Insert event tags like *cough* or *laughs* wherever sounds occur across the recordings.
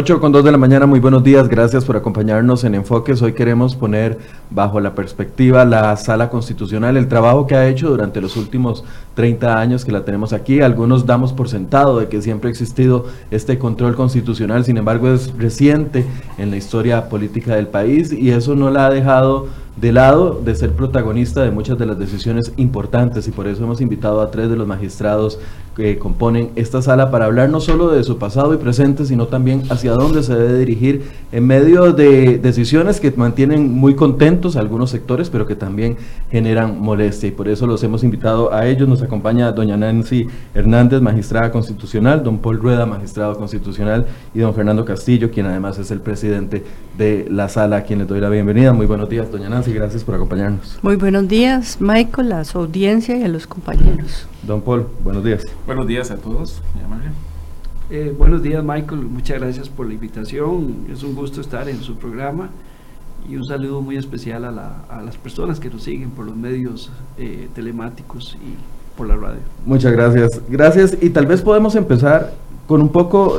8 con 2 de la mañana, muy buenos días, gracias por acompañarnos en Enfoques. Hoy queremos poner bajo la perspectiva la sala constitucional, el trabajo que ha hecho durante los últimos 30 años que la tenemos aquí. Algunos damos por sentado de que siempre ha existido este control constitucional, sin embargo es reciente en la historia política del país y eso no la ha dejado de lado de ser protagonista de muchas de las decisiones importantes y por eso hemos invitado a tres de los magistrados que componen esta sala para hablar no solo de su pasado y presente, sino también hacia dónde se debe dirigir en medio de decisiones que mantienen muy contentos algunos sectores, pero que también generan molestia y por eso los hemos invitado a ellos. Nos acompaña doña Nancy Hernández, magistrada constitucional, don Paul Rueda, magistrado constitucional y don Fernando Castillo, quien además es el presidente de la sala, a quien les doy la bienvenida. Muy buenos días, doña Nancy gracias por acompañarnos. Muy buenos días, Michael, a su audiencia y a los compañeros. Don Paul, buenos días. Buenos días a todos. Eh, buenos días, Michael. Muchas gracias por la invitación. Es un gusto estar en su programa y un saludo muy especial a, las personas que nos siguen por los medios eh, telemáticos y por la radio. Muchas gracias. Gracias. Y tal vez podemos empezar con un poco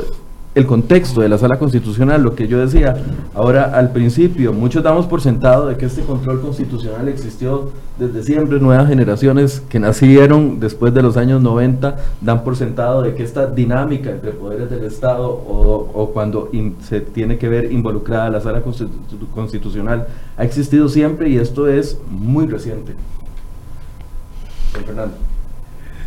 el contexto de la sala constitucional, lo que yo decía ahora al principio, muchos damos por sentado de que este control constitucional existió desde siempre, nuevas generaciones que nacieron después de los años 90 dan por sentado de que esta dinámica entre poderes del Estado o, cuando se tiene que ver involucrada la sala constitucional ha existido siempre y esto es muy reciente. Fernando.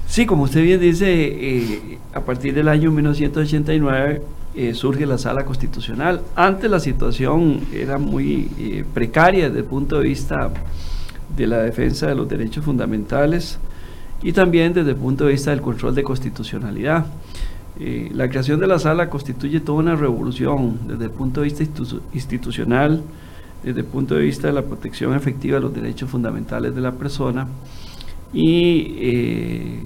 Sí, como usted bien dice, eh, a partir del año 1989 eh, surge la sala constitucional. Antes la situación era muy eh, precaria desde el punto de vista de la defensa de los derechos fundamentales y también desde el punto de vista del control de constitucionalidad. la creación de la sala constituye toda una revolución desde el punto de vista institucional, desde el punto de vista de la protección efectiva de los derechos fundamentales de la persona y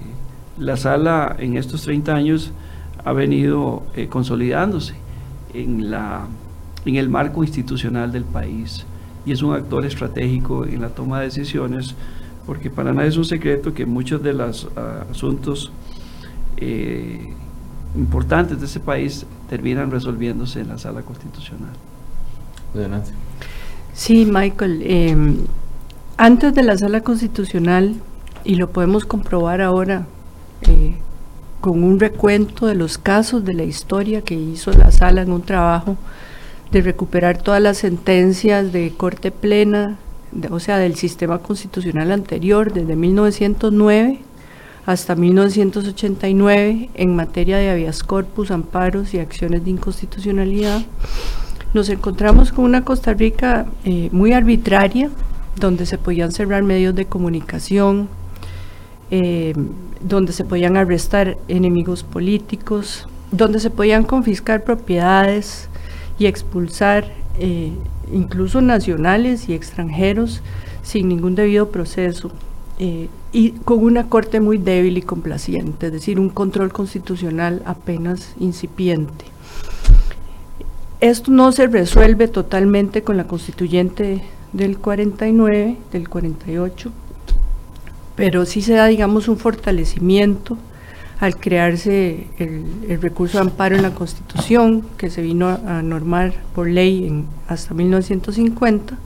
la sala en estos 30 años ha venido eh, consolidándose en, la, en el marco institucional del país y es un actor estratégico en la toma de decisiones porque para nadie es un secreto que muchos de los ah, asuntos eh, importantes de ese país terminan resolviéndose en la sala constitucional. Sí, Michael. Em, antes de la sala constitucional, y lo podemos comprobar ahora eh, con un recuento de los casos de la historia que hizo la sala en un trabajo de recuperar todas las sentencias de corte plena, o sea, del sistema constitucional anterior, desde 1909 hasta 1989, en materia de habeas corpus, amparos y acciones de inconstitucionalidad. Nos encontramos con una Costa Rica eh, muy arbitraria, donde se podían cerrar medios de comunicación, eh, donde se podían arrestar enemigos políticos, donde se podían confiscar propiedades y expulsar eh, incluso nacionales y extranjeros sin ningún debido proceso eh, y con una corte muy débil y complaciente, es decir, un control constitucional apenas incipiente. Esto no se resuelve totalmente con la constituyente del 49, del 48, pero sí se da, digamos, un fortalecimiento al crearse el, recurso de amparo en la Constitución, que se vino a, normar por ley hasta 1950,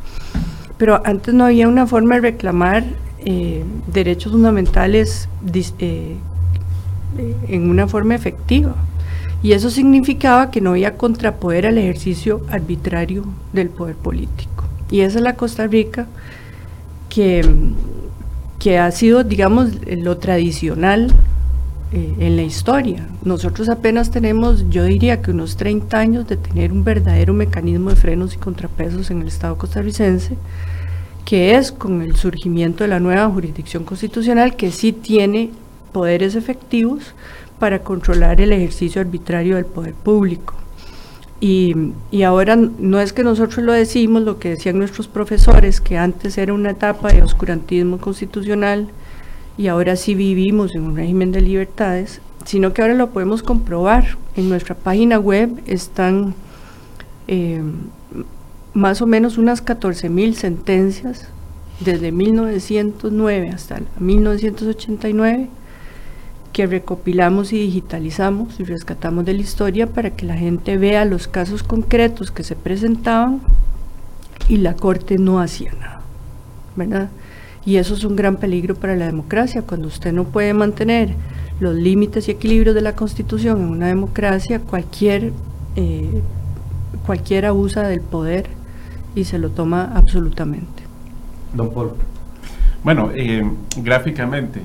pero antes no había una forma de reclamar eh, derechos fundamentales eh, en una forma efectiva. Y eso significaba que no había contrapoder al ejercicio arbitrario del poder político. Y esa es la Costa Rica que que ha sido, digamos, lo tradicional eh, en la historia. Nosotros apenas tenemos, yo diría que unos 30 años de tener un verdadero mecanismo de frenos y contrapesos en el Estado costarricense, que es con el surgimiento de la nueva jurisdicción constitucional que sí tiene poderes efectivos para controlar el ejercicio arbitrario del poder público. Y, ahora no es que nosotros lo decimos, lo que decían nuestros profesores, que antes era una etapa de oscurantismo constitucional y ahora sí vivimos en un régimen de libertades, sino que ahora lo podemos comprobar. En nuestra página web están eh, más o menos unas 14.000 sentencias desde 1909 hasta 1989 que recopilamos y digitalizamos y rescatamos de la historia para que la gente vea los casos concretos que se presentaban y la Corte no hacía nada, ¿verdad? Y eso es un gran peligro para la democracia, cuando usted no puede mantener los límites y equilibrios de la Constitución en una democracia, cualquier, eh, cualquiera abusa del poder y se lo toma absolutamente. Don Paul. Bueno, eh, gráficamente,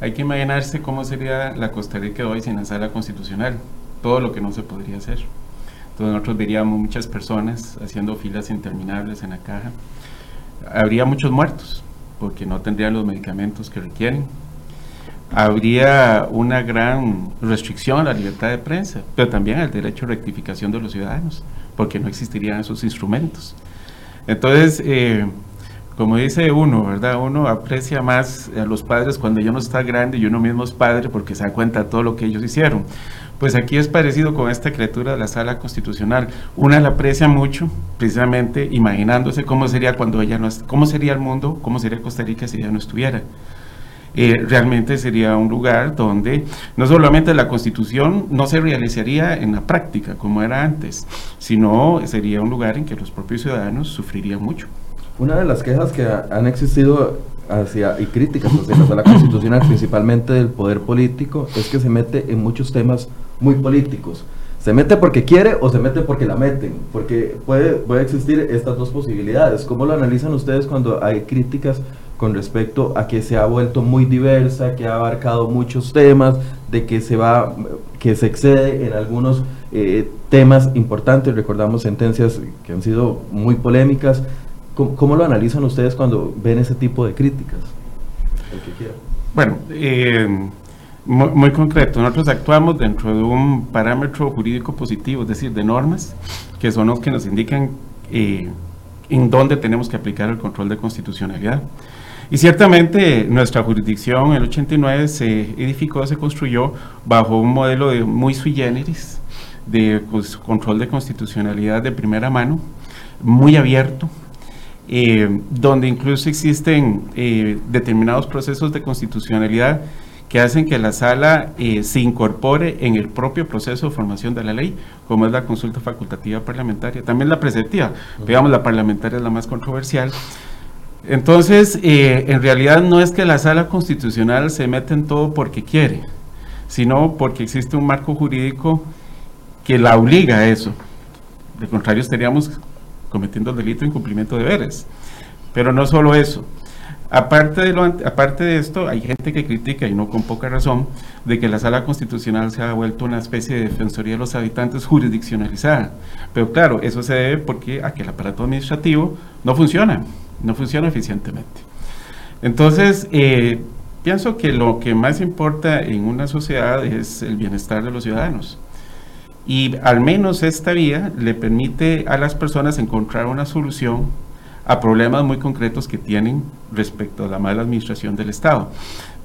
hay que imaginarse cómo sería la Costa Rica hoy sin la sala constitucional, todo lo que no se podría hacer. Entonces nosotros veríamos muchas personas haciendo filas interminables en la caja. Habría muchos muertos, porque no tendrían los medicamentos que requieren. Habría una gran restricción a la libertad de prensa, pero también al derecho a rectificación de los ciudadanos, porque no existirían esos instrumentos. Entonces, eh, como dice uno, ¿verdad? Uno aprecia más a los padres cuando ya no está grande y uno mismo es padre porque se da cuenta de todo lo que ellos hicieron. Pues aquí es parecido con esta criatura de la sala constitucional. Una la aprecia mucho, precisamente imaginándose cómo sería cuando ella no, cómo sería el mundo, cómo sería Costa Rica si ella no estuviera. Eh, realmente sería un lugar donde no solamente la constitución no se realizaría en la práctica como era antes, sino sería un lugar en que los propios ciudadanos sufrirían mucho. Una de las quejas que han existido hacia, y críticas hacia la constitucional, principalmente del poder político, es que se mete en muchos temas muy políticos. Se mete porque quiere o se mete porque la meten, porque puede, puede existir estas dos posibilidades. ¿Cómo lo analizan ustedes cuando hay críticas con respecto a que se ha vuelto muy diversa, que ha abarcado muchos temas, de que se va, que se excede en algunos eh, temas importantes, recordamos sentencias que han sido muy polémicas. ¿Cómo, lo analizan ustedes cuando ven ese tipo de críticas? Bueno, eh, muy, concreto, nosotros actuamos dentro de un parámetro jurídico positivo, es decir, de normas, que son los que nos indican eh, en dónde tenemos que aplicar el control de constitucionalidad. Y ciertamente nuestra jurisdicción el 89 se edificó, se construyó bajo un modelo de muy sui generis, de pues, control de constitucionalidad de primera mano, muy abierto, eh, donde incluso existen eh, determinados procesos de constitucionalidad que hacen que la sala eh, se incorpore en el propio proceso de formación de la ley, como es la consulta facultativa parlamentaria, también la preceptiva, digamos la parlamentaria es la más controversial. Entonces, eh, en realidad no es que la sala constitucional se meta en todo porque quiere, sino porque existe un marco jurídico que la obliga a eso. De contrario, estaríamos cometiendo el delito de incumplimiento de deberes. Pero no solo eso, Aparte de, lo, aparte de esto, hay gente que critica, y no con poca razón, de que la sala constitucional se ha vuelto una especie de defensoría de los habitantes jurisdiccionalizada. Pero claro, eso se debe porque a que el aparato administrativo no funciona, no funciona eficientemente. Entonces, eh, pienso que lo que más importa en una sociedad es el bienestar de los ciudadanos. Y al menos esta vía le permite a las personas encontrar una solución a problemas muy concretos que tienen respecto a la mala administración del Estado.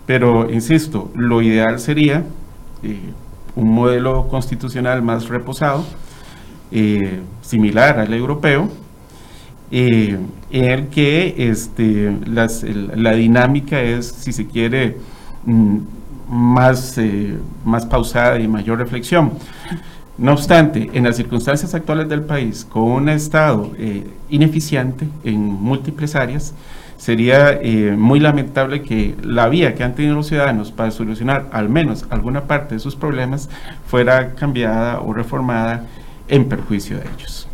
Pero, insisto, lo ideal sería eh, un modelo constitucional más reposado, eh, similar al europeo, eh, en el que este, la dinámica es, si se quiere, mm, más, más pausada y mayor reflexión. No obstante, en las circunstancias actuales del país, con un Estado eh, ineficiente en múltiples áreas, sería eh, muy lamentable que la vía que han tenido los ciudadanos para solucionar al menos alguna parte de sus problemas fuera cambiada o reformada en perjuicio de ellos.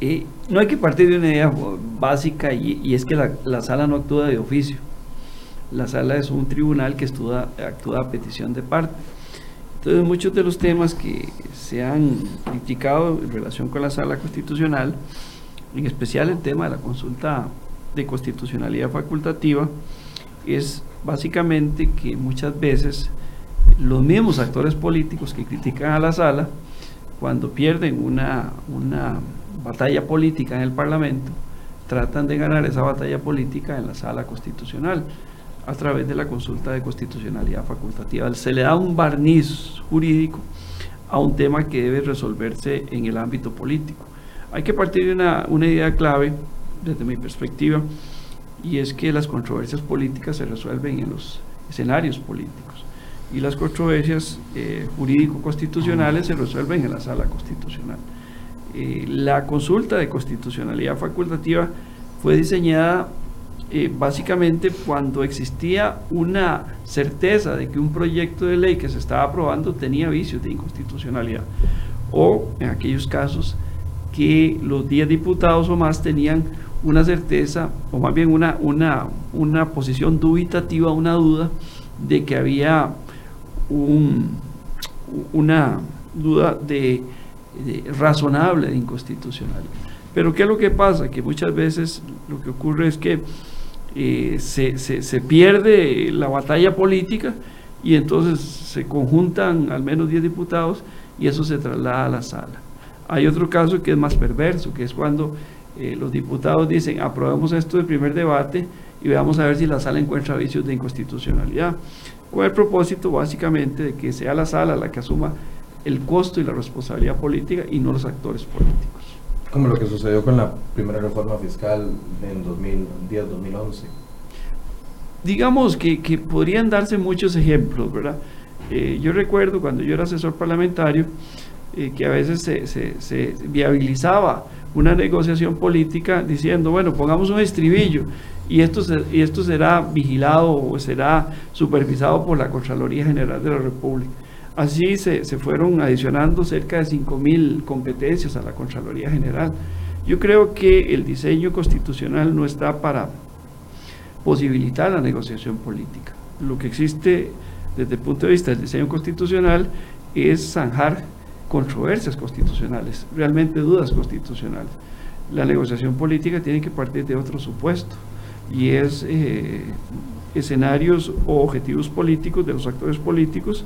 Y no hay que partir de una idea básica y, es que la, sala no actúa de oficio. La sala es un tribunal que actúa a petición de parte entonces muchos de los temas que se han criticado en relación con la sala constitucional, en especial el tema de la consulta de constitucionalidad facultativa, es básicamente que muchas veces los mismos actores políticos que critican a la sala, cuando pierden una, una batalla política en el Parlamento, tratan de ganar esa batalla política en la sala constitucional a través de la consulta de constitucionalidad facultativa. Se le da un barniz jurídico a un tema que debe resolverse en el ámbito político. Hay que partir de una, idea clave, desde mi perspectiva, y es que las controversias políticas se resuelven en los, escenarios políticos. Y las controversias eh, jurídico-constitucionales se resuelven en la sala constitucional. Eh, la consulta de constitucionalidad facultativa fue diseñada eh, básicamente cuando existía una certeza de que un proyecto de ley que se estaba aprobando tenía vicios de inconstitucionalidad o en aquellos casos que los 10 diputados o más tenían una certeza o más bien una, una, una posición dubitativa, una duda de que había un, una duda de razonable de inconstitucionalidad. Pero ¿qué es lo que pasa? Que muchas veces lo que ocurre es que eh, se, se, pierde la batalla política y entonces se conjuntan al menos 10 diputados y eso se traslada a la sala. Hay otro caso que es más perverso, que es cuando eh, los diputados dicen, aprobamos esto del primer debate y veamos a ver si la sala encuentra vicios de inconstitucionalidad, con el propósito básicamente de que sea la sala la que asuma el costo y la responsabilidad política y no los actores políticos. Como lo que sucedió con la primera reforma fiscal en 2010-2011. Digamos que, que, podrían darse muchos ejemplos, ¿verdad? Eh, yo recuerdo cuando yo era asesor parlamentario eh, que a veces se, se, viabilizaba una negociación política diciendo, bueno, pongamos un estribillo y esto, y esto será vigilado o será supervisado por la Contraloría General de la República. Así se, fueron adicionando cerca de 5.000 competencias a la Contraloría General. Yo creo que el diseño constitucional no está para posibilitar la negociación política. Lo que existe desde el punto de vista del diseño constitucional es zanjar controversias constitucionales, realmente dudas constitucionales. La negociación política tiene que partir de otro supuesto y es eh, escenarios o objetivos políticos de los actores políticos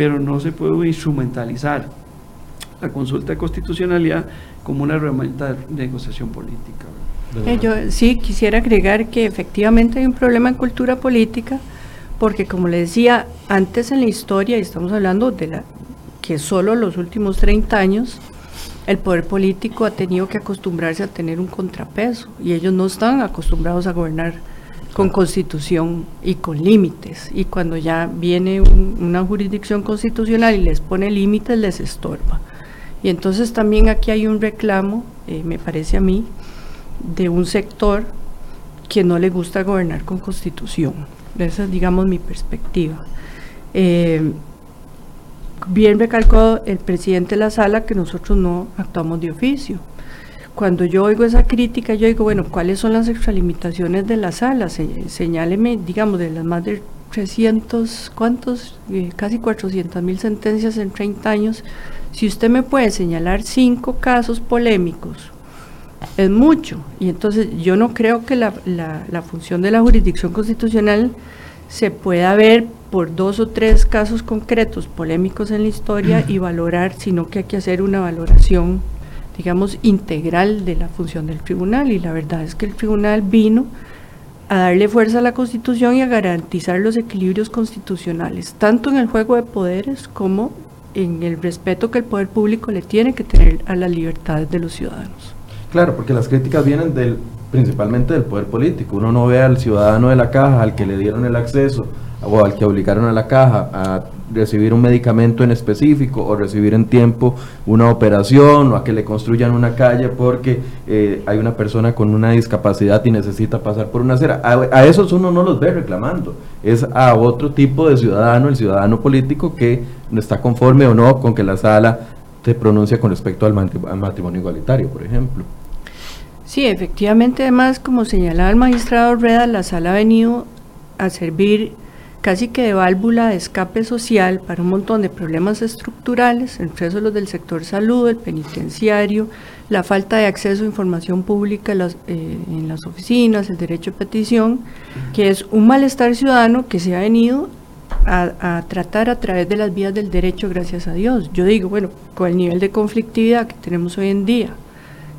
pero no se puede instrumentalizar la consulta de constitucionalidad como una herramienta de negociación política. Eh, yo sí quisiera agregar que efectivamente hay un problema en cultura política, porque como le decía, antes en la historia, y estamos hablando de la que solo los últimos 30 años, el poder político ha tenido que acostumbrarse a tener un contrapeso, y ellos no están acostumbrados a gobernar con constitución y con límites. Y cuando ya viene una jurisdicción constitucional y les pone límites, les estorba. Y entonces también aquí hay un reclamo, eh, me parece a mí, de un sector que no le gusta gobernar con constitución. Esa es, digamos, mi perspectiva. Eh, bien recalcó el presidente de la sala que nosotros no actuamos de oficio cuando yo oigo esa crítica, yo digo, bueno, ¿cuáles son las extralimitaciones de la sala? señáleme, digamos, de las más de 300, ¿cuántos? Eh, casi 400 mil sentencias en 30 años. Si usted me puede señalar cinco casos polémicos, es mucho. Y entonces yo no creo que la función de la jurisdicción constitucional se pueda ver por dos o tres casos concretos polémicos en la historia y valorar, sino que hay que hacer una valoración digamos, integral de la función del tribunal y la verdad es que el tribunal vino a darle fuerza a la Constitución y a garantizar los equilibrios constitucionales, tanto en el juego de poderes como en el respeto que el poder público le tiene que tener a las libertades de los ciudadanos. Claro, porque las críticas vienen del, principalmente del poder político. Uno no ve al ciudadano de la caja, al que le dieron el acceso o al que obligaron a la caja a recibir un medicamento en específico o recibir en tiempo una operación o a que le construyan una calle porque eh, hay una persona con una discapacidad y necesita pasar por una acera. A, esos uno no los ve reclamando, es a otro tipo de ciudadano, el ciudadano político que no está conforme o no con que la sala se pronuncia con respecto al matrimonio igualitario, por ejemplo. Sí, efectivamente, además, como señalaba el magistrado Reda, la sala ha venido a servir casi que de válvula de escape social para un montón de problemas estructurales, entre esos los del sector salud, el penitenciario, la falta de acceso a información pública en las, eh, oficinas, el derecho a petición, que es un malestar ciudadano que se ha venido a, tratar a través de las vías del derecho, gracias a Dios. Yo digo, bueno, con el nivel de conflictividad que tenemos hoy en día,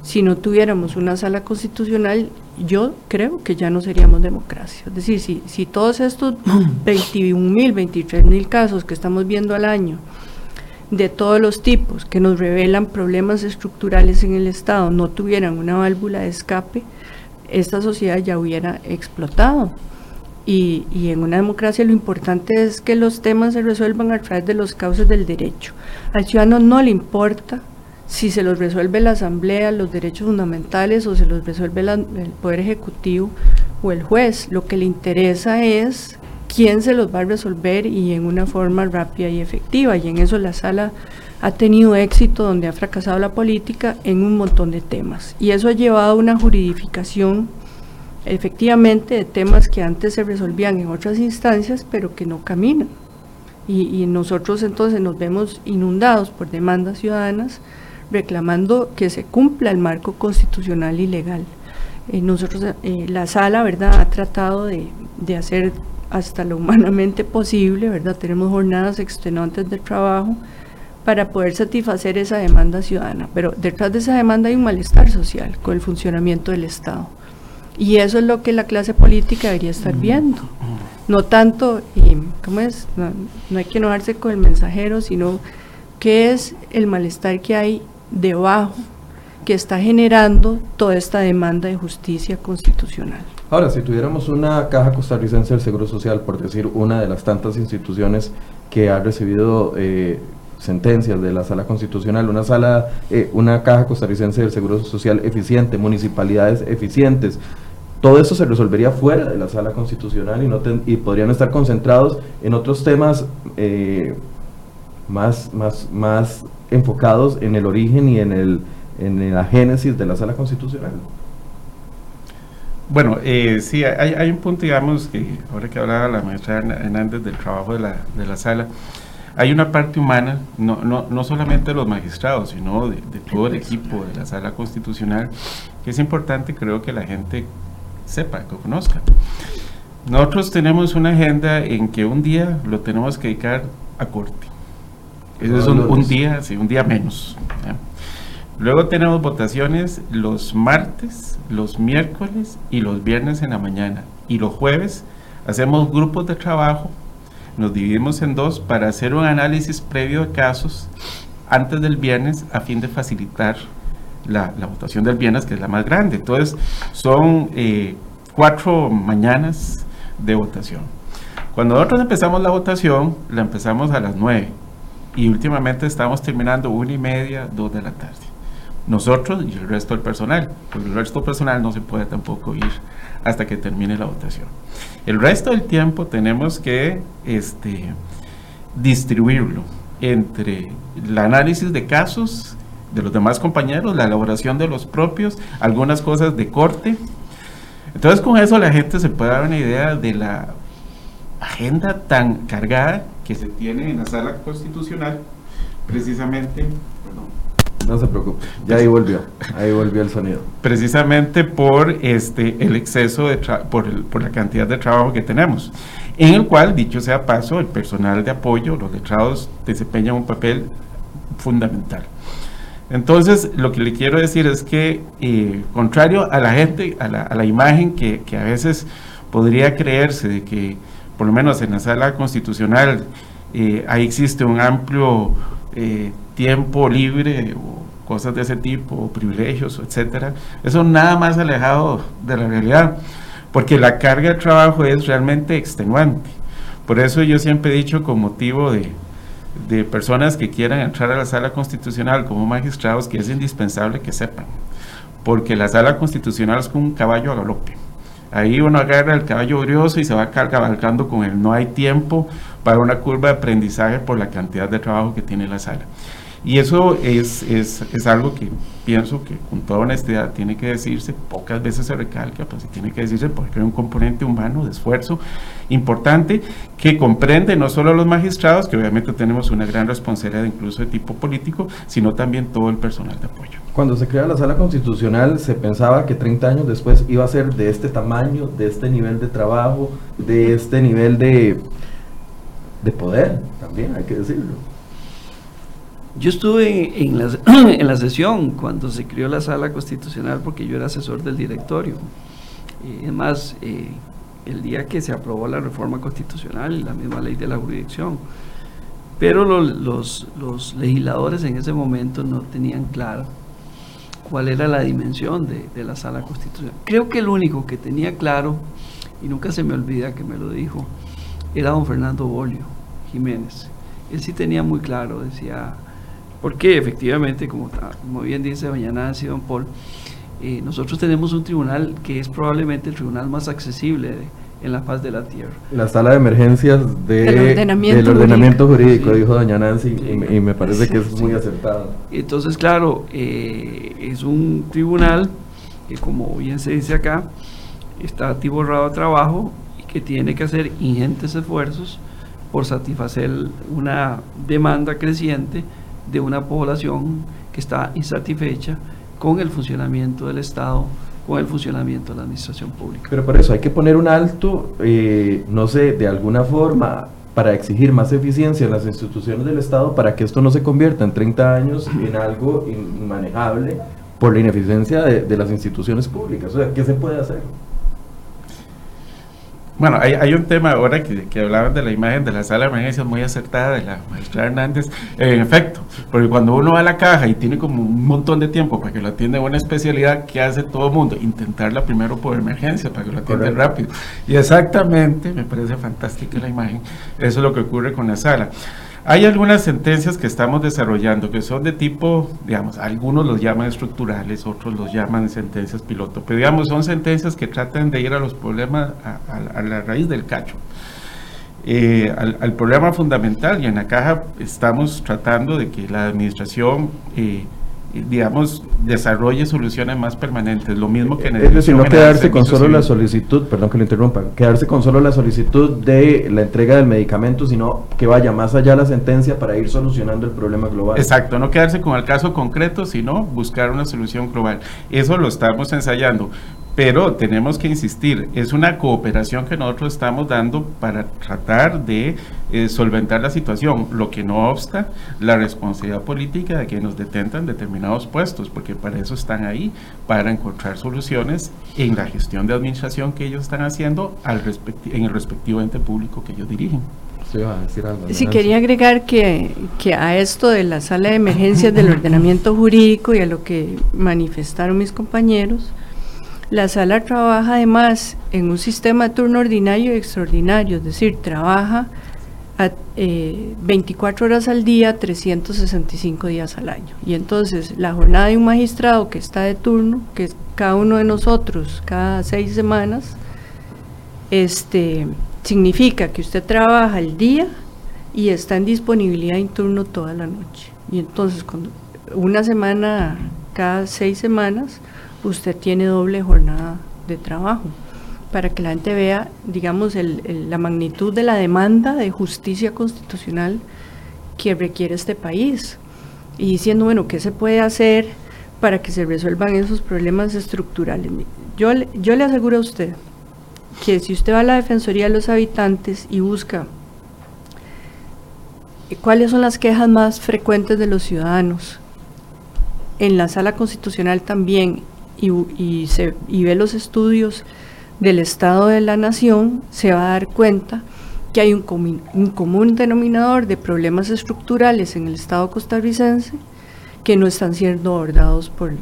si no tuviéramos una sala constitucional, yo creo que ya no seríamos democracia. Es decir, si, si todos estos *clears throat* 21 mil, 23 mil casos que estamos viendo al año, de todos los tipos, que nos revelan problemas estructurales en el Estado, no tuvieran una válvula de escape, esta sociedad ya hubiera explotado. y, y, en una democracia lo importante es que los temas se resuelvan a través de los causas del derecho. Al ciudadano no le importa si se los resuelve la Asamblea, los derechos fundamentales o se los resuelve el Poder Ejecutivo o el juez. Lo que le interesa es quién se los va a resolver y en una forma rápida y efectiva. Y en eso la sala ha tenido éxito donde ha fracasado la política en un montón de temas. Y eso ha llevado a una juridificación efectivamente de temas que antes se resolvían en otras instancias, pero que no caminan. Y nosotros entonces nos vemos inundados por demandas ciudadanas reclamando que se cumpla el marco constitucional y legal. Eh, nosotros, eh, la sala, ¿verdad?, ha tratado de, de, hacer hasta lo humanamente posible, ¿verdad? Tenemos jornadas extenuantes de trabajo para poder satisfacer esa demanda ciudadana, pero detrás de esa demanda hay un malestar social con el funcionamiento del Estado. Y eso es lo que la clase política debería estar viendo. No tanto, y, ¿cómo es? No, no hay que enojarse con el mensajero, sino qué es el malestar que hay debajo que está generando toda esta demanda de justicia constitucional. Ahora, si tuviéramos una caja costarricense del Seguro Social, por decir una de las tantas instituciones que ha recibido eh, sentencias de la sala constitucional, una sala, eh, una caja costarricense del Seguro Social eficiente, municipalidades eficientes, todo eso se resolvería fuera de la sala constitucional y, no ten, y podrían estar concentrados en otros temas eh, más, más, más enfocados en el origen y en, el, en la génesis de la sala constitucional. Bueno, eh, sí, hay, un punto, digamos, que ahora que hablaba la maestra Hernández del trabajo de la, de la sala, hay una parte humana, no, no, no solamente de los magistrados, sino de, de, todo el equipo de la sala constitucional, que es importante, creo que la gente sepa, que conozca. Nosotros tenemos una agenda en que un día lo tenemos que dedicar a corte. Ese es un, un, día, sí, un día menos. ¿ya? Luego tenemos votaciones los martes, los miércoles y los viernes en la mañana. Y los jueves hacemos grupos de trabajo, nos dividimos en dos para hacer un análisis previo de casos antes del viernes a fin de facilitar la, la votación del viernes, que es la más grande. Entonces, son eh, cuatro mañanas de votación. Cuando nosotros empezamos la votación, la empezamos a las nueve y últimamente estamos terminando una y media, dos de la tarde nosotros y el resto del personal, porque el resto del personal no se puede tampoco ir hasta que termine la votación. El resto del tiempo tenemos que este, distribuirlo entre el análisis de casos de los demás compañeros, la elaboración de los propios, algunas cosas de corte. Entonces con eso la gente se puede dar una idea de la agenda tan cargada que se tiene en la sala constitucional, precisamente, perdón, no se preocupe, ya ahí volvió, ahí volvió el sonido. Precisamente por este el exceso de por, el, por la cantidad de trabajo que tenemos, en el cual, dicho sea paso, el personal de apoyo, los letrados, desempeñan un papel fundamental. Entonces, lo que le quiero decir es que, eh, contrario a la gente, a la, a la imagen que, que, a veces podría creerse de que, por lo menos en la sala constitucional, eh, ahí existe un amplio eh, tiempo libre o cosas de ese tipo, o privilegios, etcétera, eso nada más alejado de la realidad, porque la carga de trabajo es realmente extenuante. Por eso yo siempre he dicho con motivo de, de personas que quieran entrar a la sala constitucional como magistrados que es indispensable que sepan, porque la sala constitucional es como un caballo a galope. Ahí uno agarra el caballo brioso y se va cabalgando con él. No hay tiempo para una curva de aprendizaje por la cantidad de trabajo que tiene la sala. Y eso es, es, es, algo que pienso que con toda honestidad tiene que decirse, pocas veces se recalca, pues tiene que decirse porque hay un componente humano de esfuerzo importante que comprende no solo a los magistrados, que obviamente tenemos una gran responsabilidad incluso de tipo político, sino también todo el personal de apoyo. Cuando se crea la sala constitucional se pensaba que 30 años después iba a ser de este tamaño, de este nivel de trabajo, de este nivel de, de poder, también hay que decirlo. Yo estuve en la, *clears throat* en sesión cuando se creó la sala constitucional porque yo era asesor del directorio. Y además, eh, el día que se aprobó la reforma constitucional, la misma ley de la jurisdicción. Pero lo, los, legisladores en ese momento no tenían claro cuál era la dimensión de la sala constitucional. Creo que el único que tenía claro y nunca se me olvida que me lo dijo, era don Fernando Bolio Jiménez. Él sí tenía muy claro, decía, porque efectivamente, como, como bien dice doña Nancy, don Paul, eh, nosotros tenemos un tribunal que es probablemente el tribunal más accesible en la paz de la tierra. La sala de emergencias de, del ordenamiento, jurídico, dijo doña Nancy, y, me parece que es muy acertado. Entonces, claro, eh, es un tribunal que, como bien se dice acá, está atiborrado a trabajo y que tiene que hacer ingentes esfuerzos por satisfacer una demanda creciente de una población que está insatisfecha con el funcionamiento del Estado, con el funcionamiento de la administración pública. Pero por eso hay que poner un alto, eh, no sé, de alguna forma, para exigir más eficiencia en las instituciones del Estado para que esto no se convierta en 30 años en algo inmanejable por la ineficiencia de, de las instituciones públicas. O sea, ¿qué se puede hacer? Bueno, hay, un tema ahora que, que, hablaban de la imagen de la sala de emergencias muy acertada de la maestra Hernández. En efecto, porque cuando uno va a la caja y tiene como un montón de tiempo para que lo atienda una especialidad, ¿qué hace todo el mundo? Intentarla primero por emergencia, para que lo atienda rápido. Y exactamente, me parece fantástica la imagen, eso es lo que ocurre con la sala. Hay algunas sentencias que estamos desarrollando que son de tipo, digamos, algunos los llaman estructurales, otros los llaman sentencias piloto, pero digamos, son sentencias que tratan de ir a los problemas, a, la raíz del cacho. Eh, al, problema fundamental y en la caja estamos tratando de que la administración eh, digamos, desarrolle soluciones más permanentes, lo mismo que en el Es decir, no quedarse con solo la solicitud, perdón que lo interrumpa, quedarse con solo la solicitud de la entrega del medicamento, sino que vaya más allá la sentencia para ir solucionando el problema global. Exacto, no quedarse con el caso concreto, sino buscar una solución global. Eso lo estamos ensayando. Pero tenemos que insistir, es una cooperación que nosotros estamos dando para tratar de eh, solventar la situación, lo que no obsta la responsabilidad política de que nos detentan determinados puestos, porque para eso están ahí, para encontrar soluciones en la gestión de administración que ellos están haciendo al en el respectivo ente público que ellos dirigen. Sí, quería agregar que, que a esto de la sala de emergencias del *laughs* ordenamiento jurídico y a lo que manifestaron mis compañeros, la sala trabaja además en un sistema de turno ordinario y extraordinario, es decir, trabaja a, 24 eh, horas al día, 365 días al año. Y entonces la jornada de un magistrado que está de turno, que es cada uno de nosotros cada seis semanas, este, significa que usted trabaja el día y está en disponibilidad en turno toda la noche. Y entonces, cuando una semana cada seis semanas, usted tiene doble jornada de trabajo para que la gente vea, digamos, la magnitud de la demanda de justicia constitucional que requiere este país. Y diciendo, bueno, ¿qué se puede hacer para que se resuelvan esos problemas estructurales? Yo, yo le aseguro a usted que si usted va a la Defensoría de los Habitantes y busca cuáles son las quejas más frecuentes de los ciudadanos, en la sala constitucional también y, se, ve los estudios del Estado de la Nación, se va a dar cuenta que hay un, común denominador de problemas estructurales en el Estado costarricense que no están siendo abordados por,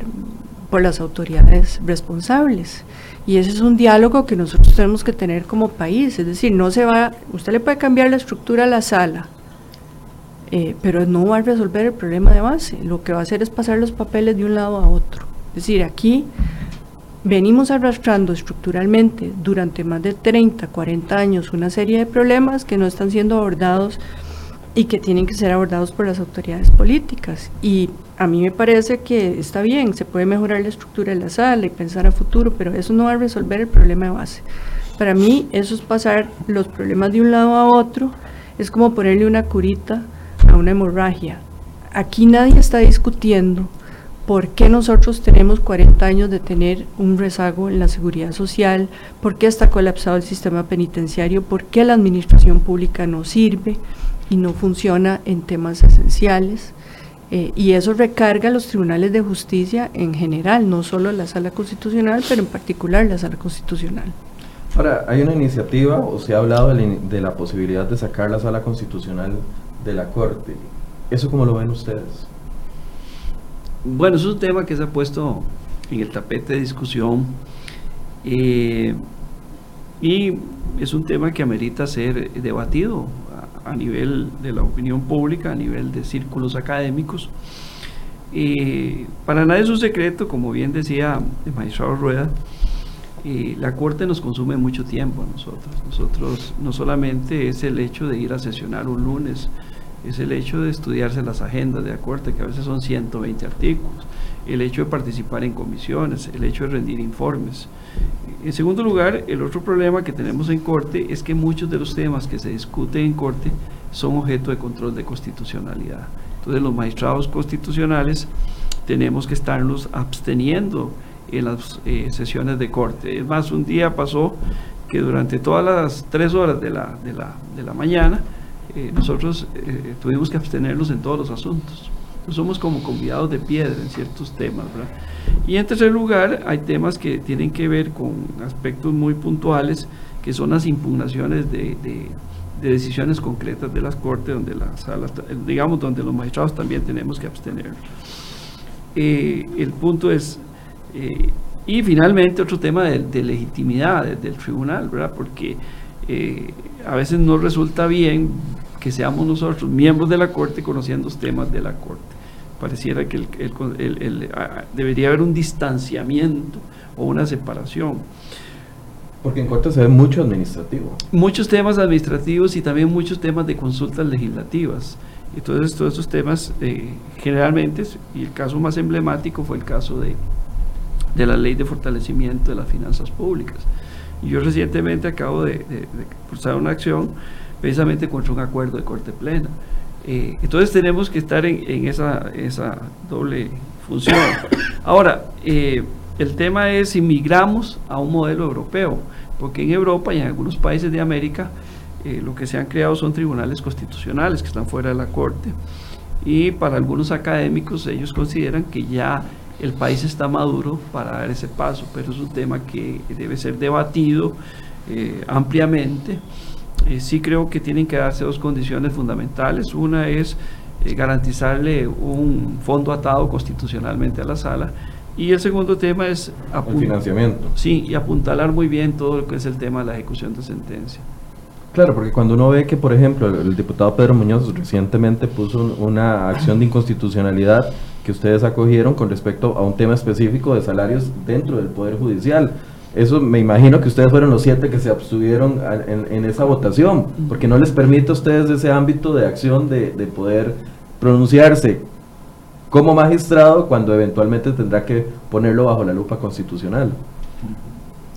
por las autoridades responsables. Y ese es un diálogo que nosotros tenemos que tener como país, es decir, no se va, usted le puede cambiar la estructura a la sala, eh, pero no va a resolver el problema de base, lo que va a hacer es pasar los papeles de un lado a otro. Es decir, aquí venimos arrastrando estructuralmente durante más de 30, 40 años una serie de problemas que no están siendo abordados y que tienen que ser abordados por las autoridades políticas. Y a mí me parece que está bien, se puede mejorar la estructura de la sala y pensar a futuro, pero eso no va a resolver el problema de base. Para mí eso es pasar los problemas de un lado a otro, es como ponerle una curita a una hemorragia. Aquí nadie está discutiendo por qué nosotros tenemos 40 años de tener un rezago en la seguridad social, por qué está colapsado el sistema penitenciario, por qué la administración pública no sirve y no funciona en temas esenciales. Eh, y eso recarga a los tribunales de justicia en general, no solo la sala constitucional, pero en particular la sala constitucional. Ahora, hay una iniciativa, o se ha hablado de de la posibilidad de sacar la sala constitucional de la Corte. ¿Eso cómo lo ven ustedes? Bueno, es un tema que se ha puesto en el tapete de discusión. Eh, y es un tema que amerita ser debatido a, nivel de la opinión pública, a nivel de círculos académicos. y para nadie es un secreto, como bien decía el magistrado Rueda, y la Corte nos consume mucho tiempo a nosotros. Nosotros no solamente es el hecho de ir a sesionar un lunes, es el hecho de estudiarse las agendas de la Corte, que a veces son 120 artículos, el hecho de participar en comisiones, el hecho de rendir informes. En segundo lugar, el otro problema que tenemos en Corte es que muchos de los temas que se discuten en Corte son objeto de control de constitucionalidad. Entonces los magistrados constitucionales tenemos que estarnos absteniendo en las eh, sesiones de corte. Es más, un día pasó que durante todas las tres horas de la, de la, de la mañana eh, nosotros eh, tuvimos que abstenernos en todos los asuntos. somos como convidados de piedra en ciertos temas. ¿verdad? Y en tercer lugar, hay temas que tienen que ver con aspectos muy puntuales, que son las impugnaciones de, de, decisiones concretas de las cortes, donde las salas, digamos, donde los magistrados también tenemos que abstenernos. el punto es eh, y finalmente otro tema de, legitimidad del tribunal, ¿verdad? Porque eh, a veces no resulta bien que seamos nosotros miembros de la Corte conociendo los temas de la Corte. Pareciera que debería haber un distanciamiento o una separación. Porque en Corte se ve mucho administrativo. Muchos temas administrativos y también muchos temas de consultas legislativas. Entonces, todos esos temas, eh, generalmente, y el caso más emblemático fue el caso de, de la ley de fortalecimiento de las finanzas públicas. Y yo recientemente acabo de, de, una acción precisamente contra un acuerdo de corte plena. Eh, entonces tenemos que estar en, esa, esa, doble función. Ahora, eh, el tema es si migramos a un modelo europeo, porque en Europa y en algunos países de América eh, lo que se han creado son tribunales constitucionales que están fuera de la Corte. Y para algunos académicos ellos consideran que ya el país está maduro para dar ese paso, pero es un tema que debe ser debatido eh, ampliamente. Eh, sí creo que tienen que darse dos condiciones fundamentales. Una es eh, garantizarle un fondo atado constitucionalmente a la sala. Y el segundo tema es... El financiamiento. Sí, y apuntalar muy bien todo lo que es el tema de la ejecución de sentencia. Claro, porque cuando uno ve que, por ejemplo, el diputado Pedro Muñoz recientemente puso una acción de inconstitucionalidad que ustedes acogieron con respecto a un tema específico de salarios dentro del Poder Judicial. Eso me imagino que ustedes fueron los siete que se abstuvieron en, esa votación, porque no les permite a ustedes ese ámbito de acción de, de poder pronunciarse como magistrado cuando eventualmente tendrá que ponerlo bajo la lupa constitucional.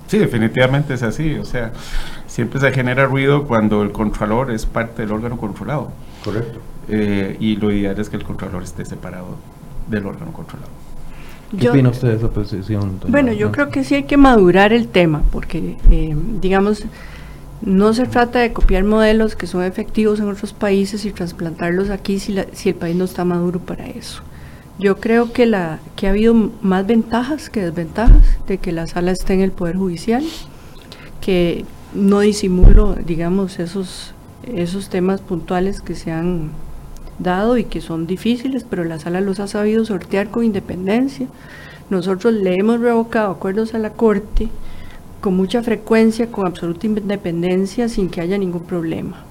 Sí, definitivamente es así. O sea, siempre se genera ruido cuando el controlador es parte del órgano controlado. Correcto. Eh, y lo ideal es que el controlador esté separado del órgano controlado. ¿Qué opina usted de esa posición? Bueno, yo creo que sí hay que madurar el tema, porque, eh, digamos, no se trata de copiar modelos que son efectivos en otros países y trasplantarlos aquí si, si el país no está maduro para eso. Yo creo que, la, que ha habido más ventajas que desventajas de que la sala esté en el Poder Judicial, que no disimulo, digamos, esos, esos temas puntuales que se han dado y que son difíciles, pero la sala los ha sabido sortear con independencia. Nosotros le hemos revocado acuerdos a la Corte con mucha frecuencia, con absoluta independencia, sin que haya ningún problema.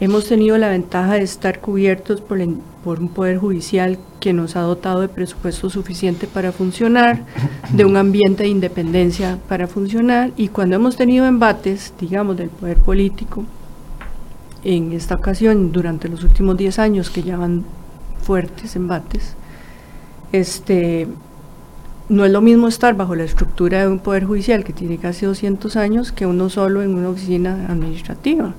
Hemos tenido la ventaja de estar cubiertos por, por, un poder judicial que nos ha dotado de presupuesto suficiente para funcionar, de un ambiente de independencia para funcionar y cuando hemos tenido embates, digamos, del poder político, en esta ocasión, durante los últimos 10 años que llevan fuertes embates, este, no es lo mismo estar bajo la estructura de un poder judicial que tiene casi 200 años que uno solo en una oficina administrativa.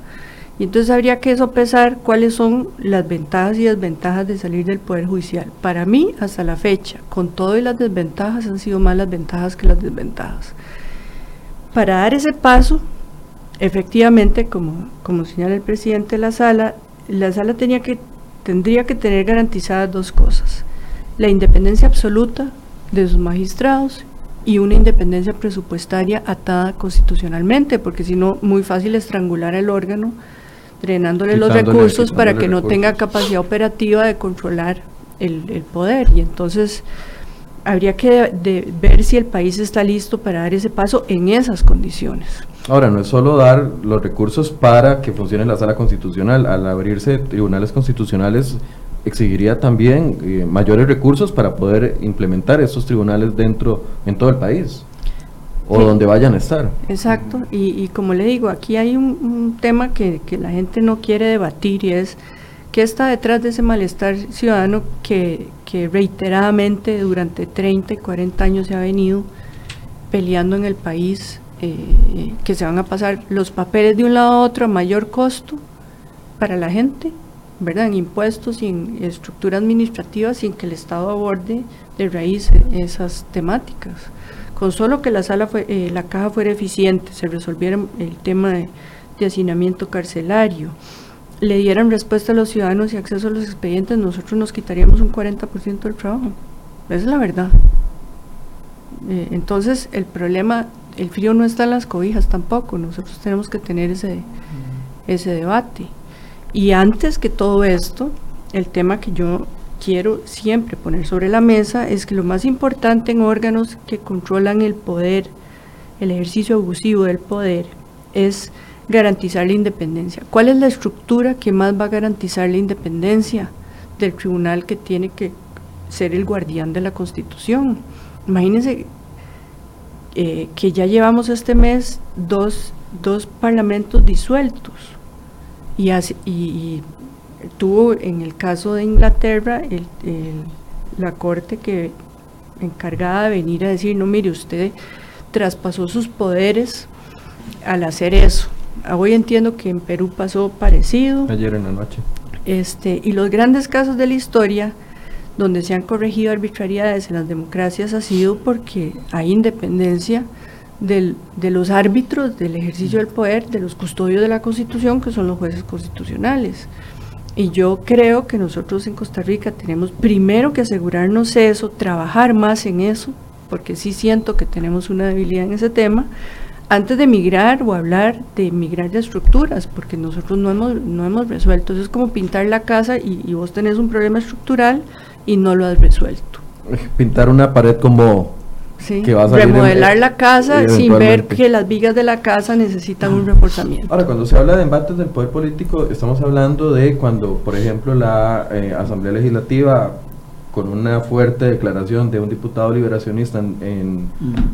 Y entonces habría que sopesar cuáles son las ventajas y desventajas de salir del Poder Judicial. Para mí, hasta la fecha, con todo y las desventajas, han sido más las ventajas que las desventajas. Para dar ese paso, efectivamente, como, como señala el presidente de la sala, la sala tenía que, tendría que tener garantizadas dos cosas. La independencia absoluta de sus magistrados y una independencia presupuestaria atada constitucionalmente, porque si no, muy fácil estrangular el órgano, drenándole los recursos para que no tenga capacidad operativa de controlar el, el poder. Y entonces habría que ver si el país está listo para dar ese paso en esas condiciones. Ahora, no es solo dar los recursos para que funcione la sala constitucional, al abrirse tribunales constitucionales exigiría también eh, mayores recursos para poder implementar esos tribunales dentro, en todo el país, o donde vayan a estar. Exacto, y, como le digo, aquí hay un, tema que, que, la gente no quiere debatir y es qué está detrás de ese malestar ciudadano que, reiteradamente durante 30 y 40 años se ha venido peleando en el país, eh, que se van a pasar los papeles de un lado a otro a mayor costo para la gente ¿verdad? en impuestos y en estructura administrativa sin que el Estado aborde de raíz esas temáticas. Con solo que la sala fue, eh, la caja fuera eficiente, se resolviera el tema de, hacinamiento carcelario, le dieran respuesta a los ciudadanos y acceso a los expedientes, nosotros nos quitaríamos un 40% del trabajo. Esa es la verdad. Eh, entonces, el problema, el frío no está en las cobijas tampoco, nosotros tenemos que tener ese, ese debate. Y antes que todo esto, el tema que yo quiero siempre poner sobre la mesa es que lo más importante en órganos que controlan el poder, el ejercicio abusivo del poder, es garantizar la independencia. ¿Cuál es la estructura que más va a garantizar la independencia del tribunal que tiene que ser el guardián de la Constitución? Imagínense eh, que ya llevamos este mes dos, dos parlamentos disueltos y, tuvo en el caso de Inglaterra la corte que encargada de venir a decir, no, mire, usted traspasó sus poderes al hacer eso. Ah, hoy entiendo que en Perú pasó parecido. Ayer en la noche. Este, y los grandes casos de la historia donde se han corregido arbitrariedades en las democracias ha sido porque hay independencia de los árbitros del ejercicio del poder, de los custodios de la Constitución, que son los jueces constitucionales. Y yo creo que nosotros en Costa Rica tenemos primero que asegurarnos eso, trabajar más en eso, porque sí siento que tenemos una debilidad en ese tema, antes de migrar o hablar de migrar de estructuras, porque nosotros no hemos, no hemos resuelto. Eso es como pintar la casa y, y vos tenés un problema estructural y no lo has resuelto. Pintar una pared como remodelar la casa sin ver que las vigas de la casa necesitan un reforzamiento. Ahora, cuando se habla de embates del poder político, estamos hablando de cuando, por ejemplo, la eh, Asamblea Legislativa, con una fuerte declaración de un diputado liberacionista en,